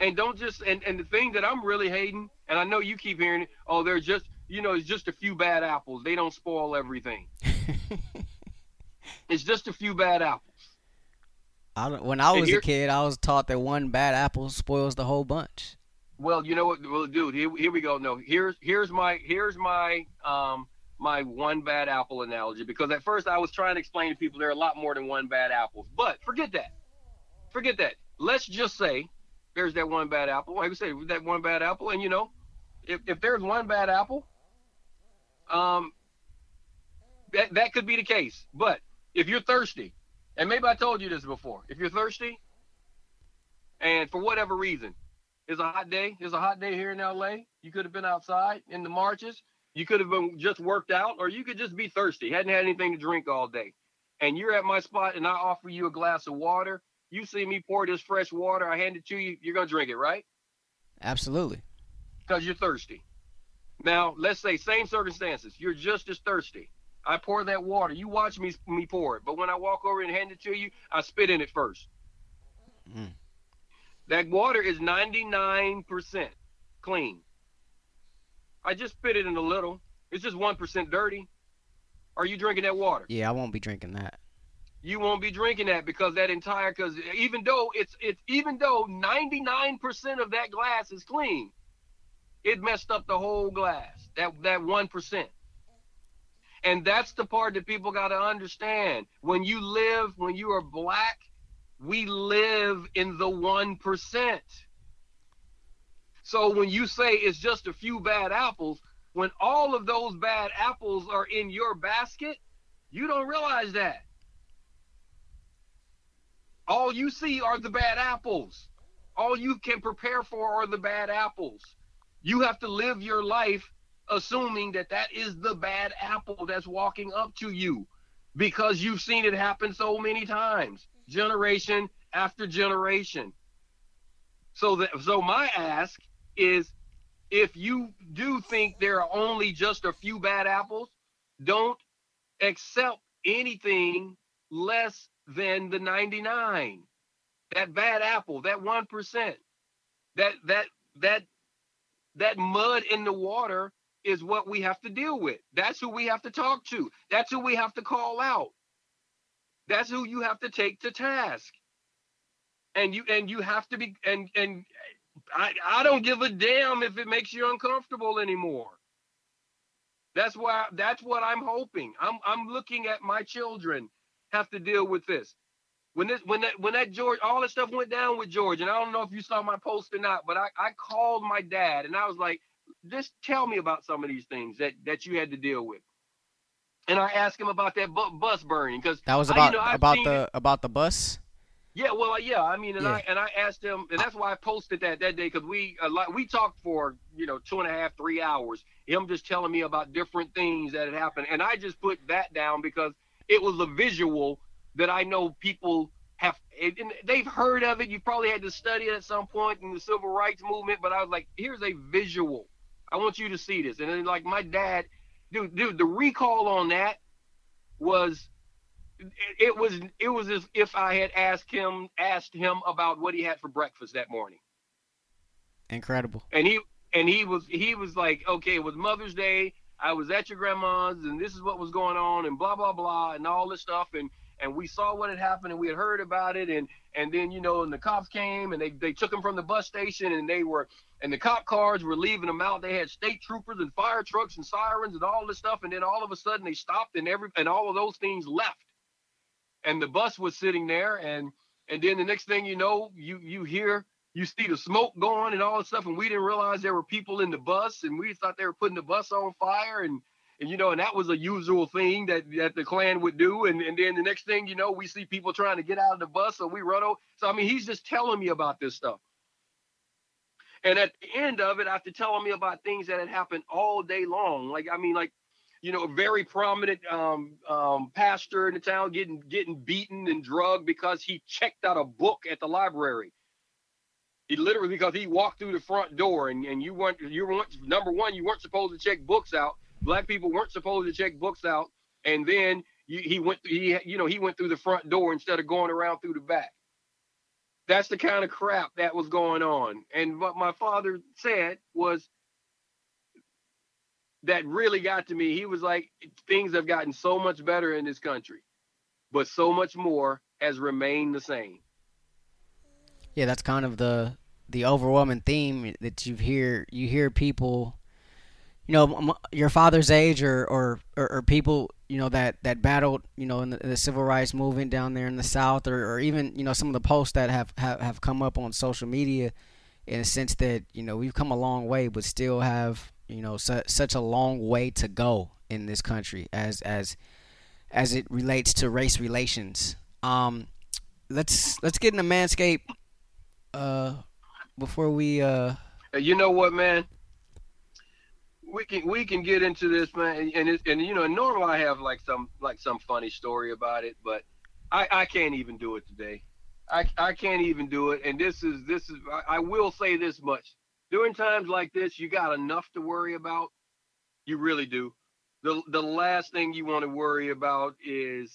and don't just and, and the thing that I'm really hating, and I know you keep hearing it, oh, there's just you know, it's just a few bad apples. They don't spoil everything. it's just a few bad apples. I, when I was here, a kid, I was taught that one bad apple spoils the whole bunch. Well, you know what, well, dude, here, here we go. No, here's here's my here's my um my one bad apple analogy because at first I was trying to explain to people there are a lot more than one bad apple. But forget that. Forget that. Let's just say there's that one bad apple. Like I say, that one bad apple, and you know, if, if there's one bad apple, um, that that could be the case. But if you're thirsty, and maybe I told you this before, if you're thirsty, and for whatever reason, it's a hot day. It's a hot day here in LA. You could have been outside in the marches. You could have been just worked out, or you could just be thirsty, hadn't had anything to drink all day, and you're at my spot, and I offer you a glass of water you see me pour this fresh water, I hand it to you, you're gonna drink it, right? Absolutely. Because you're thirsty. Now, let's say same circumstances, you're just as thirsty. I pour that water. You watch me me pour it, but when I walk over and hand it to you, I spit in it first. Mm. That water is 99% clean. I just spit it in a little. It's just 1% dirty. Are you drinking that water? Yeah, I won't be drinking that you won't be drinking that because that entire because even though it's it's even though 99% of that glass is clean it messed up the whole glass that that 1% and that's the part that people got to understand when you live when you are black we live in the 1% so when you say it's just a few bad apples when all of those bad apples are in your basket you don't realize that all you see are the bad apples. All you can prepare for are the bad apples. You have to live your life assuming that that is the bad apple that's walking up to you because you've seen it happen so many times, generation after generation. So that so my ask is if you do think there are only just a few bad apples, don't accept anything less than the 99. That bad apple, that 1%, that that that that mud in the water is what we have to deal with. That's who we have to talk to. That's who we have to call out. That's who you have to take to task. And you and you have to be and and I, I don't give a damn if it makes you uncomfortable anymore. That's why that's what I'm hoping. I'm I'm looking at my children have to deal with this. When this when that when that George all that stuff went down with George, and I don't know if you saw my post or not, but I, I called my dad and I was like, just tell me about some of these things that that you had to deal with. And I asked him about that bu- bus burning because That was I- about you know, about the it- about the bus. Yeah, well, yeah. I mean, and Yeah. I and I asked him, and that's why I posted that that day because we uh, a lot, we talked for you know two and a half, three hours. Him just telling me about different things that had happened, and I just put that down because it was a visual that I know people have. And they've heard of it. You probably had to study it at some point in the civil rights movement, but I was like, here's a visual. I want you to see this, and then like my dad, dude, dude, the recall on that was it was it was as if I had asked him asked him about what he had for breakfast that morning, Incredible. and he and he was he was like, okay, it was Mother's Day. I was at your grandma's, and this is what was going on, and blah blah blah, and all this stuff, and and we saw what had happened, and we had heard about it, and and then you know, and the cops came, and they they took him from the bus station, and they were and the cop cars were leaving them out. They had state troopers and fire trucks and sirens and all this stuff, and then all of a sudden they stopped, and every and all of those things left and the bus was sitting there and and then the next thing you know you you hear you see the smoke going and all this stuff and we didn't realize there were people in the bus and we thought they were putting the bus on fire and and you know and that was a usual thing that that the klan would do and and then the next thing you know we see people trying to get out of the bus so we run over so i mean he's just telling me about this stuff. And at the end of it after telling me about things that had happened all day long like i mean like you know, a very prominent um, um, pastor in the town getting getting beaten and drugged because he checked out a book at the library. He literally because he walked through the front door and, and you weren't you weren't number one you weren't supposed to check books out. Black people weren't supposed to check books out, and then you, he went he you know he went through the front door instead of going around through the back. That's the kind of crap that was going on. And what my father said was that really got to me. He was like, things have gotten so much better in this country, but so much more has remained the same. Yeah, that's kind of the the overwhelming theme that you hear. You hear people, you know, your father's age, or or, or, or people, you know, that that battled, you know, in the, the civil rights movement down there in the South, or, or even you know some of the posts that have, have have come up on social media, in a sense that you know we've come a long way, but still have you know su- such a long way to go in this country as as as it relates to race relations. Um, let's let's get into Manscaped uh before we uh You know what, man? We can we can get into this, man, and and you know, normally I have like some like some funny story about it, but I I can't even do it today. I I can't even do it, and this is this is I, I will say this much: during times like this, you got enough to worry about. You really do. the The last thing you want to worry about is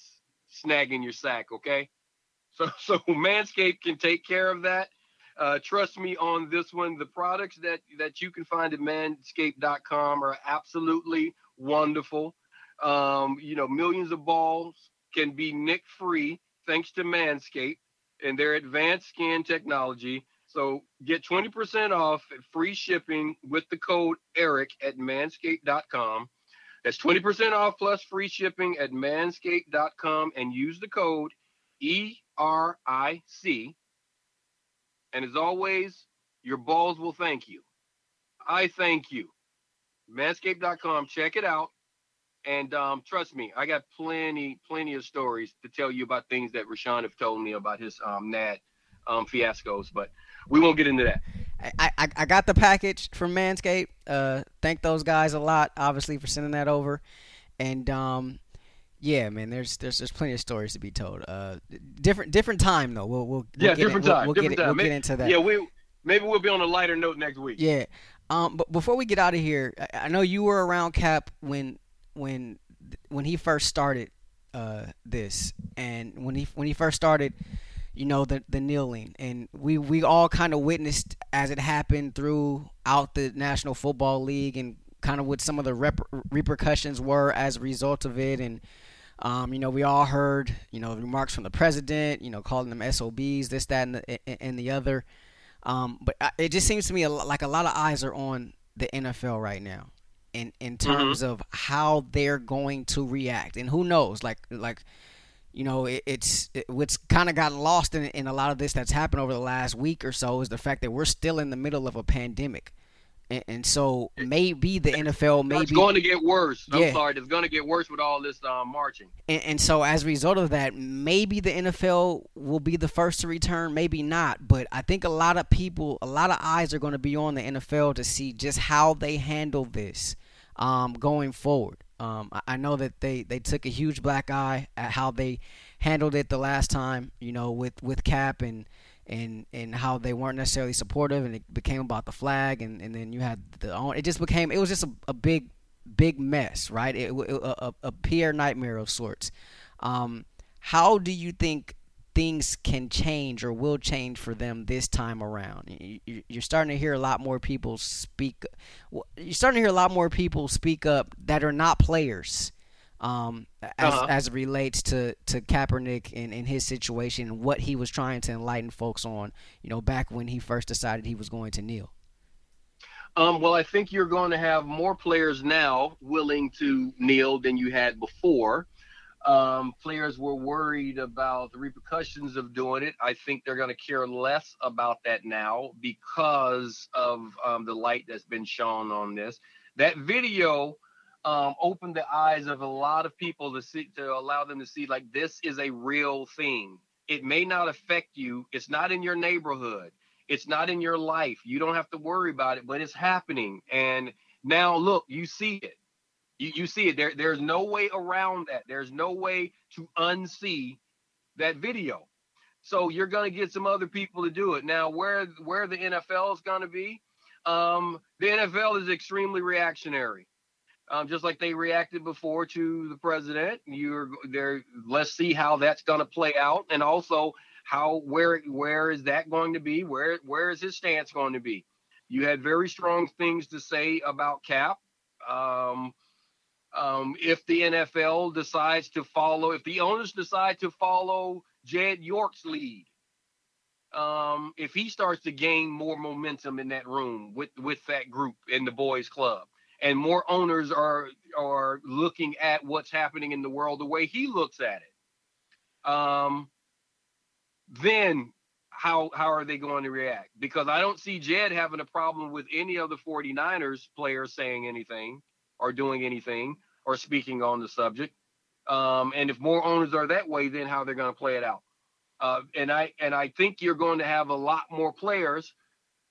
snagging your sack. Okay, so so Manscaped can take care of that. Uh, trust me on this one. The products that that you can find at manscaped.com are absolutely wonderful. Um, you know, millions of balls can be nick free thanks to Manscaped and their advanced skin technology. So get 20% off free shipping with the code ERIC at manscaped.com. That's 20% off plus free shipping at manscaped.com and use the code ERIC. And as always, your balls will thank you. I thank you. Manscaped.com, check it out. And um, trust me, I got plenty, plenty of stories to tell you about things that Rashawn have told me about his um, NAD um, fiascos, but we won't get into that. I, I, I got the package from Manscaped. Uh, thank those guys a lot, obviously, for sending that over. And um, yeah, man, there's there's there's plenty of stories to be told. Uh, different different time though. We'll we'll, we'll Yeah, get different in, time, We'll, we'll different get time. we'll May- get into that. Yeah, we maybe we'll be on a lighter note next week. Yeah. Um, but before we get out of here, I, I know you were around Kap when when when he first started uh, this, and when he when he first started, you know the the kneeling, and we we all kind of witnessed as it happened throughout the National Football League, and kind of what some of the rep- repercussions were as a result of it, and. Um, you know, we all heard, you know, remarks from the president, you know, calling them SOBs, this, that, and the, and the other. Um, but it just seems to me like a lot of eyes are on the NFL right now, in in terms of how they're going to react, and who knows, like like you know, it, it's it, what's kind of gotten lost in, in a lot of this that's happened over the last week or so is the fact that we're still in the middle of a pandemic. And, and so maybe the NFL maybe it's going to get worse. I'm yeah. sorry, it's going to get worse with all this um, marching. And, and, so as a result of that, maybe the NFL will be the first to return, maybe not. But I think a lot of people, a lot of eyes are going to be on the NFL to see just how they handle this um, going forward. Um, I know that they, they took a huge black eye at how they handled it the last time, you know, with, with Kap and and and how they weren't necessarily supportive, and it became about the flag, and, and then you had the own. It just became it was just a, a big big mess, right? It, it a, a PR nightmare of sorts. Um, how do you think things can change or will change for them this time around. You're starting to hear a lot more people speak. You're starting to hear a lot more people speak up that are not players, um, as uh-huh. as it relates to to Kaepernick and, and his situation and what he was trying to enlighten folks on. You know, back when he first decided he was going to kneel. Um, well, I think you're going to have more players now willing to kneel than you had before. Um, players were worried about the repercussions of doing it. I think they're going to care less about that now because of um, the light that's been shown on this. That video um, opened the eyes of a lot of people to see to allow them to see like this is a real thing. It may not affect you. It's not in your neighborhood. It's not in your life. You don't have to worry about it, but it's happening. And now look, you see it. You, you see it. There, there's no way around that. There's no way to unsee that video. So you're going to get some other people to do it. Now, where where the NFL is going to be, um, the NFL is extremely reactionary. Um, just like they reacted before to the president. You're there. Let's see how that's going to play out, and also how where where is that going to be? Where where is his stance going to be? You had very strong things to say about Kap. Um, um, if the NFL decides to follow, if the owners decide to follow Jed York's lead, um, if he starts to gain more momentum in that room with with that group in the boys club, and more owners are are looking at what's happening in the world the way he looks at it, um, then how how are they going to react? Because I don't see Jed having a problem with any of the 49ers players saying anything are doing anything or speaking on the subject. Um, and if more owners are that way, then how they're going to play it out. Uh, and I and I think you're going to have a lot more players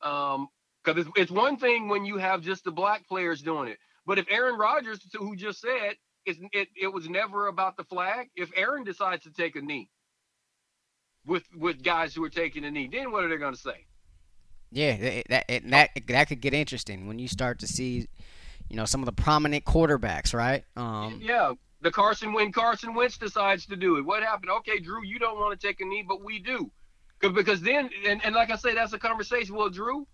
because um, it's, it's one thing when you have just the black players doing it, but if Aaron Rodgers, who just said it, it was never about the flag, if Aaron decides to take a knee with with guys who are taking a knee, then what are they going to say? Yeah, that that that could get interesting when you start to see you know some of the prominent quarterbacks, right? Um, yeah, the Carson when Carson Wentz decides to do it, what happened? Okay, Drew, you don't want to take a knee, but we do, because then and, and like I say, that's a conversation. Well, Drew,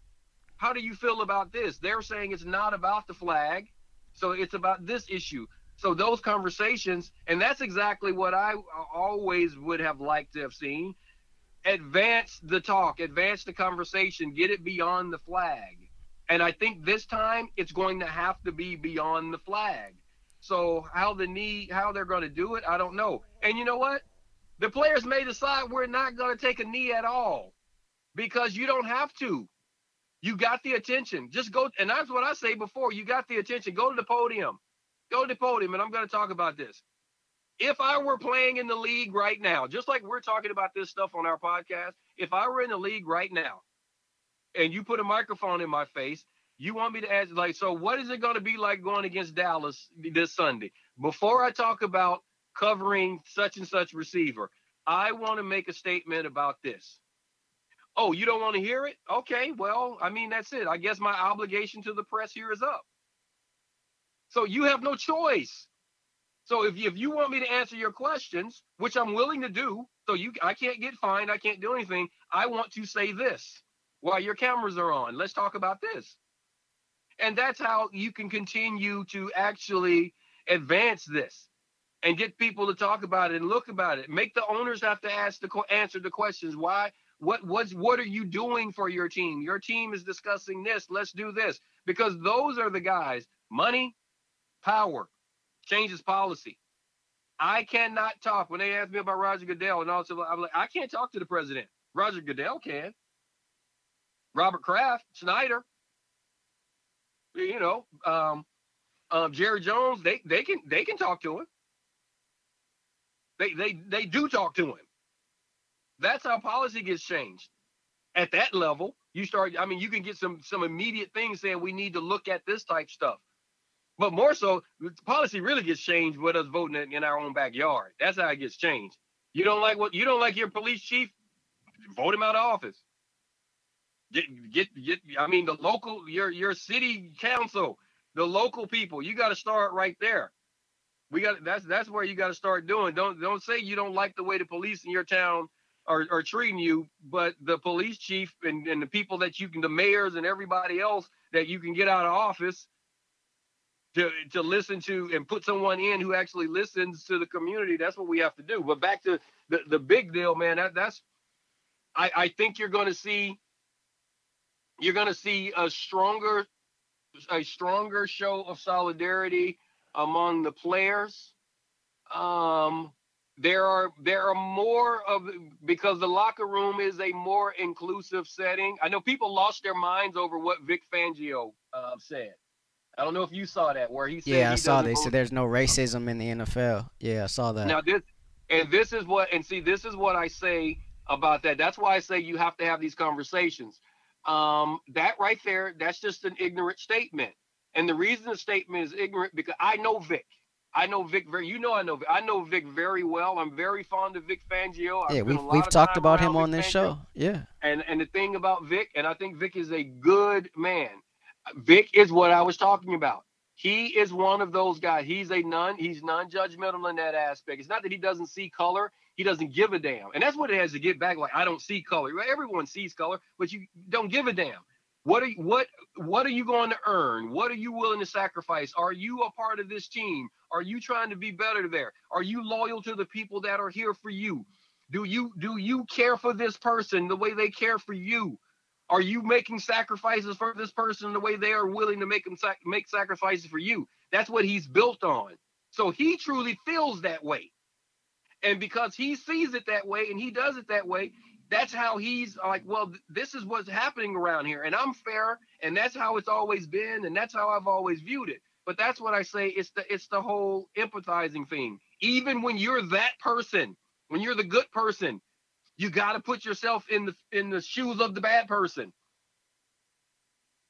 how do you feel about this? They're saying it's not about the flag, so it's about this issue. So those conversations, and that's exactly what I always would have liked to have seen. Advance the talk, advance the conversation, get it beyond the flag and I think this time it's going to have to be beyond the flag. So how the knee, how they're going to do it, I don't know. And you know what? The players may decide we're not going to take a knee at all because you don't have to. You got the attention. Just go, and that's what I say before. You got the attention. Go to the podium. Go to the podium, and I'm going to talk about this. If I were playing in the league right now, just like we're talking about this stuff on our podcast, if I were in the league right now and you put a microphone in my face, you want me to ask, like, so what is it going to be like going against Dallas this Sunday? Before I talk about covering such and such receiver, I want to make a statement about this. Oh, you don't want to hear it? Okay, well, I mean, that's it. I guess my obligation to the press here is up. So you have no choice. So if you, if you want me to answer your questions, which I'm willing to do, so you I can't get fined, I can't do anything. I want to say this while your cameras are on. Let's talk about this. And that's how you can continue to actually advance this and get people to talk about it and look about it. Make the owners have to ask the answer the questions. Why? What what's what are you doing for your team? Your team is discussing this. Let's do this because those are the guys. Money, power, changes policy. I cannot talk. When they ask me about Roger Goodell and all, I'm like, I can't talk to the president. Roger Goodell can. Robert Kraft, Snyder, you know, um, um, Jerry Jones, they they can they can talk to him. They they they do talk to him. That's how policy gets changed. At that level, you start. I mean, you can get some some immediate things saying we need to look at this type stuff. But more so, policy really gets changed with us voting in, in our own backyard. That's how it gets changed. You don't like what you don't like your police chief, vote him out of office. Get get get. I mean, the local your your city council, the local people. You got to start right there. We got that's that's where you got to start doing. Don't don't say you don't like the way the police in your town are, are treating you, but the police chief and, and the people that you can, the mayors and everybody else that you can get out of office to to listen to and put someone in who actually listens to the community. That's what we have to do. But back to the the big deal, man. That that's I I think you're going to see you're going to see a stronger a stronger show of solidarity among the players. Um, there are there are more of because the locker room is a more inclusive setting. I know people lost their minds over what Vic Fangio uh, said. I don't know if you saw that where he said. Yeah, I saw this. So there's no racism in the NFL. Yeah, I saw that. Now this and this is what and see this is what I say about that. That's why I say you have to have these conversations um, that right there, that's just an ignorant statement. And the reason the statement is ignorant because I know Vic. I know Vic very. You know I know Vic. I know Vic very well. I'm very fond of Vic Fangio. I've yeah, we've we've talked about him on this Fangio. show. Yeah. And and the thing about Vic, and I think Vic is a good man. Vic is what I was talking about. He is one of those guys. He's a non. He's non-judgmental in that aspect. It's not that he doesn't see color. He doesn't give a damn. And that's what it has to get back. Like, I don't see color. Everyone sees color, but you don't give a damn. What are you, what what are you going to earn? What are you willing to sacrifice? Are you a part of this team? Are you trying to be better there? Are you loyal to the people that are here for you? Do you do you care for this person the way they care for you? Are you making sacrifices for this person the way they are willing to make them sac- make sacrifices for you? That's what he's built on. So he truly feels that way. And because he sees it that way and he does it that way, that's how he's like, well, this is what's happening around here. And I'm fair, and that's how it's always been, and that's how I've always viewed it. But that's what I say, it's the it's the whole empathizing thing. Even when you're that person, when you're the good person, you gotta put yourself in the in the shoes of the bad person.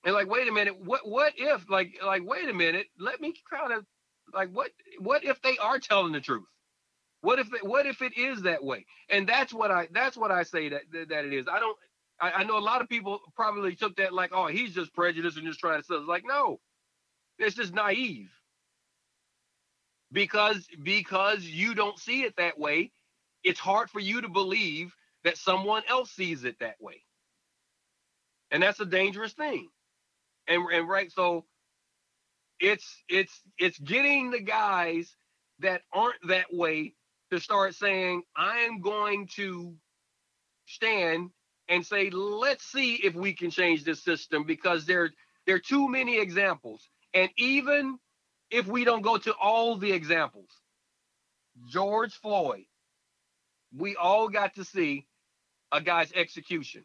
And like, wait a minute, what what if like like wait a minute, let me kind of like what what if they are telling the truth? What if it, what if it is that way? And that's what I that's what I say that that it is. I don't. I, I know a lot of people probably took that like, oh, he's just prejudiced and just trying to sell. It's like, no, it's just naive. Because because you don't see it that way, it's hard for you to believe that someone else sees it that way. And that's a dangerous thing. And and right, so it's it's it's getting the guys that aren't that way to start saying, I am going to stand and say, let's see if we can change this system because there, there are too many examples. And even if we don't go to all the examples, George Floyd, we all got to see a guy's execution.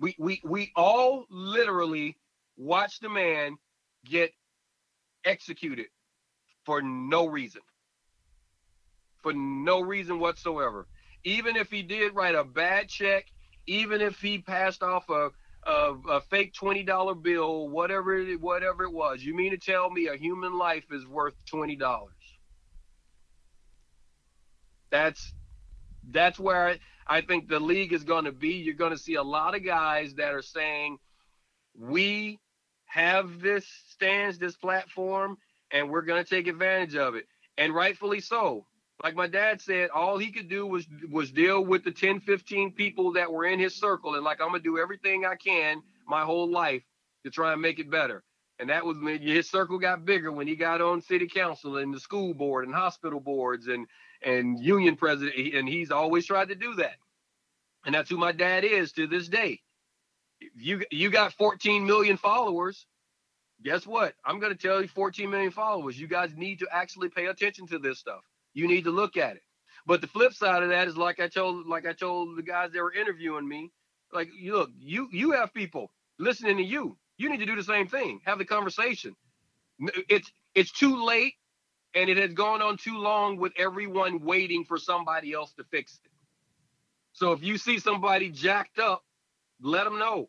We we we all literally watched the man get executed for no reason for no reason whatsoever. Even if he did write a bad check, even if he passed off a a, a fake twenty dollar bill, whatever it, whatever it was, you mean to tell me a human life is worth twenty dollars? That's that's where I, I think the league is going to be. You're going to see a lot of guys that are saying, "We have this stands, this platform, and we're going to take advantage of it," and rightfully so like my dad said, all he could do was was deal with the 10, 15 people that were in his circle. And like I'm gonna do everything I can my whole life to try and make it better. And that was when his circle got bigger when he got on city council and the school board and hospital boards and and union president. And he's always tried to do that. And that's who my dad is to this day. You you got 14 million followers. guess what? I'm to tell you 14 million followers. You guys need to actually pay attention to this stuff. You need to look at it. But the flip side of that is like I told like I told the guys that were interviewing me, like you look, you you have people listening to you. You need to do the same thing. Have the conversation. It's it's too late and it has gone on too long with everyone waiting for somebody else to fix it. So if you see somebody jacked up, let them know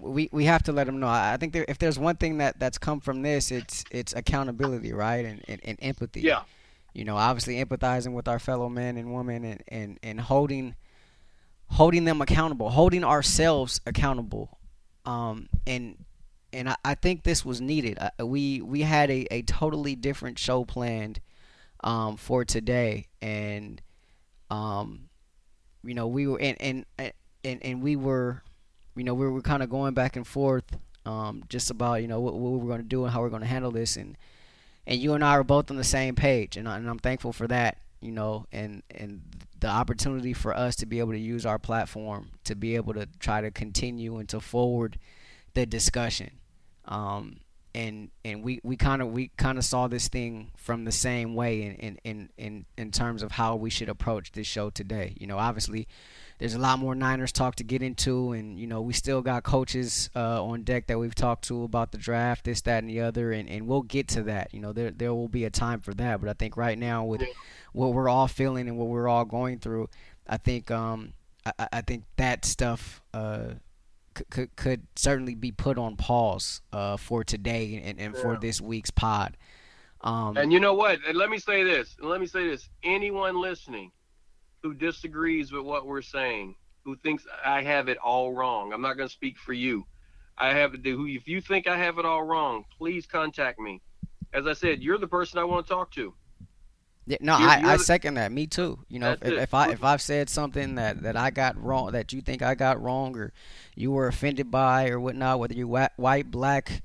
we we have to let them know. I think there, if there's one thing that that's come from this, it's it's accountability, right, and and, and empathy. Yeah. You know, obviously empathizing with our fellow men and women, and and and holding holding them accountable, holding ourselves accountable, um, and and I, I think this was needed. Uh, we we had a, a totally different show planned um, for today, and um, you know we were and and and, and we were you know, we were kind of going back and forth um, just about, you know, what, what we were going to do and how we are going to handle this. And, and you and I are both on the same page. And, I, and I'm thankful for that, you know, and, and the opportunity for us to be able to use our platform to be able to try to continue and to forward the discussion. Um, and and we we kind of we kind of saw this thing from the same way in, in in in in terms of how we should approach this show today. You know, obviously there's a lot more Niners talk to get into, and you know we still got coaches uh, on deck that we've talked to about the draft, this, that, and the other, and, and we'll get to that. You know there there will be a time for that, but I think right now with what we're all feeling and what we're all going through, I think um I, I think that stuff uh could could certainly be put on pause uh for today and, and yeah. for this week's pod. Um, and you know what? And let me say this. Let me say this. Anyone listening who disagrees with what we're saying, who thinks I have it all wrong. I'm not going to speak for you. I have to do. who if you think I have it all wrong, please contact me. As I said, you're the person I want to talk to. Yeah, no, you're, I, you're I the, second that. Me too. You know, if, if, I if I've said something that, that I got wrong, that you think I got wrong, or you were offended by, or whatnot, whether you're white, black,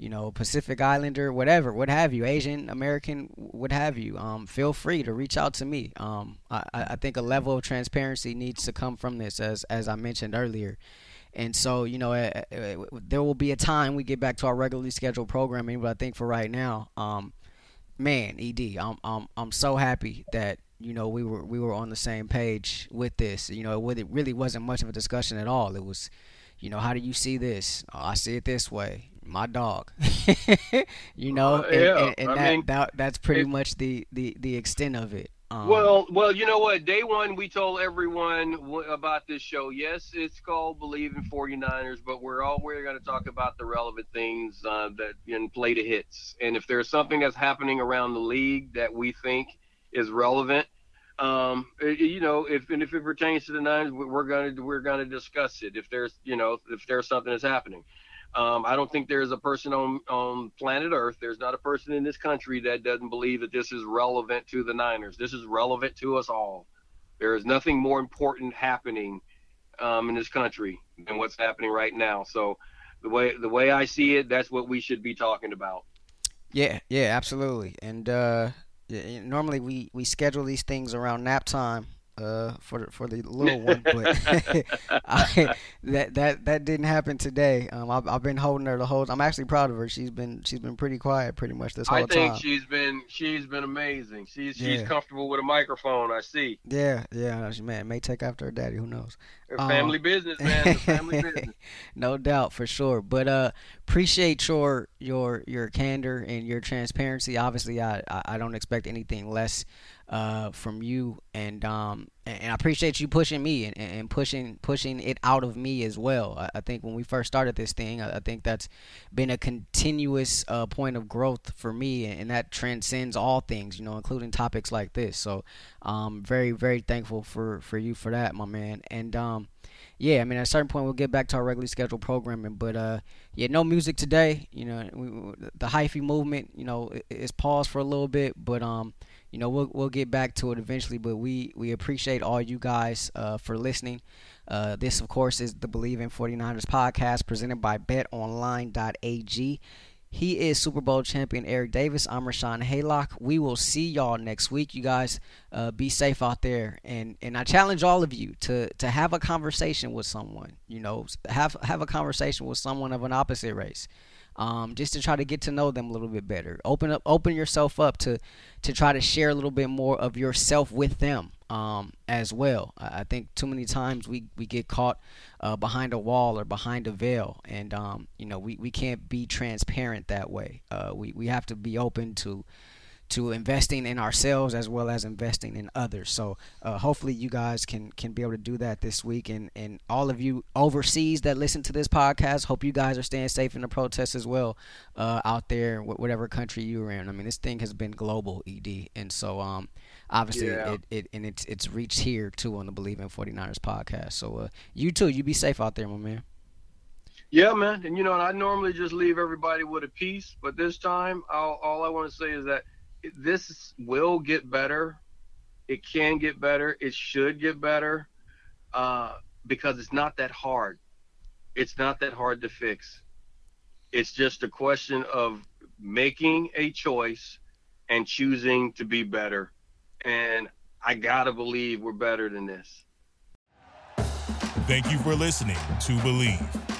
you know, Pacific Islander, whatever, what have you, Asian American, what have you. Um, feel free to reach out to me. Um, I, I think a level of transparency needs to come from this, as as I mentioned earlier. And so, you know, uh, uh, there will be a time we get back to our regularly scheduled programming, but I think for right now, um, man, Ed, I'm I'm I'm so happy that you know we were we were on the same page with this. You know, it really wasn't much of a discussion at all. It was, you know, how do you see this? Oh, I see it this way my dog. you know, uh, and, yeah. and, and that, mean, that, that's pretty it, much the, the, the extent of it. Um, well, well, you know what? Day one, we told everyone about this show. Yes, it's called Bleav in 49ers, but we're all we're going to talk about the relevant things uh, that in play to hits. And if there's something that's happening around the league that we think is relevant, um, you know, if and if it pertains to the Niners, we're going to we're going to discuss it. If there's you know if there's something that's happening. Um, I don't think there's a person on, on planet Earth, there's not a person in this country that doesn't believe that this is relevant to the Niners. This is relevant to us all. There is nothing more important happening um, in this country than what's happening right now. So the way the way I see it, that's what we should be talking about. Yeah, yeah, absolutely. And uh, normally we, we schedule these things around nap time uh, for for the little one, but I, that that that didn't happen today. Um, I've, I've been holding her the whole. I'm actually proud of her. She's been she's been pretty quiet pretty much this whole time. I think time. she's been she's been amazing. She's yeah. she's comfortable with a microphone. I see. Yeah, yeah. Man, may take after her daddy. Who knows? Um, family business, man. family business. no doubt for sure. But uh, appreciate your your your candor and your transparency. Obviously, I I, I don't expect anything less uh, from you, and um, and I appreciate you pushing me and, and pushing pushing it out of me as well. I, I think when we first started this thing, I, I think that's been a continuous uh, point of growth for me, and, that transcends all things, you know, including topics like this. So, um, very very thankful for for you for that, my man. And um, yeah, I mean, at a certain point, we'll get back to our regularly scheduled programming. But uh, yeah, no music today. You know, we, the hyphy movement, you know, is paused for a little bit, but um you know we'll we'll get back to it eventually but we we appreciate all you guys uh, for listening. Uh, this of course is the Bleav in 49ers podcast presented by betonline.ag he is super bowl champion eric davis. I'm rashawn haylock. We will see y'all next week. You guys uh, be safe out there. And and i challenge all of you to to have a conversation with someone you know have have a conversation with someone of an opposite race um, just to try to get to know them a little bit better. Open up, open yourself up to to try to share a little bit more of yourself with them um, as well. I think too many times we, we get caught uh, behind a wall or behind a veil, and um, you know we, we can't be transparent that way. Uh, we we have to be open to to investing in ourselves as well as investing in others. So uh, hopefully you guys can can be able to do that this week. And and all of you overseas that listen to this podcast, hope you guys are staying safe in the protests as well uh, out there, whatever country you're in. I mean, this thing has been global, Ed, and so um obviously yeah. it, it and it's it's reached here too on the Bleav in 49ers podcast. So uh, you too, you be safe out there, my man. Yeah, man. And you know, I normally just leave everybody with a peace, but this time, I'll, all I want to say is that this will get better. It can get better. It should get better uh, because it's not that hard. It's not that hard to fix. It's just a question of making a choice and choosing to be better. And I got to believe we're better than this. Thank you for listening to Bleav.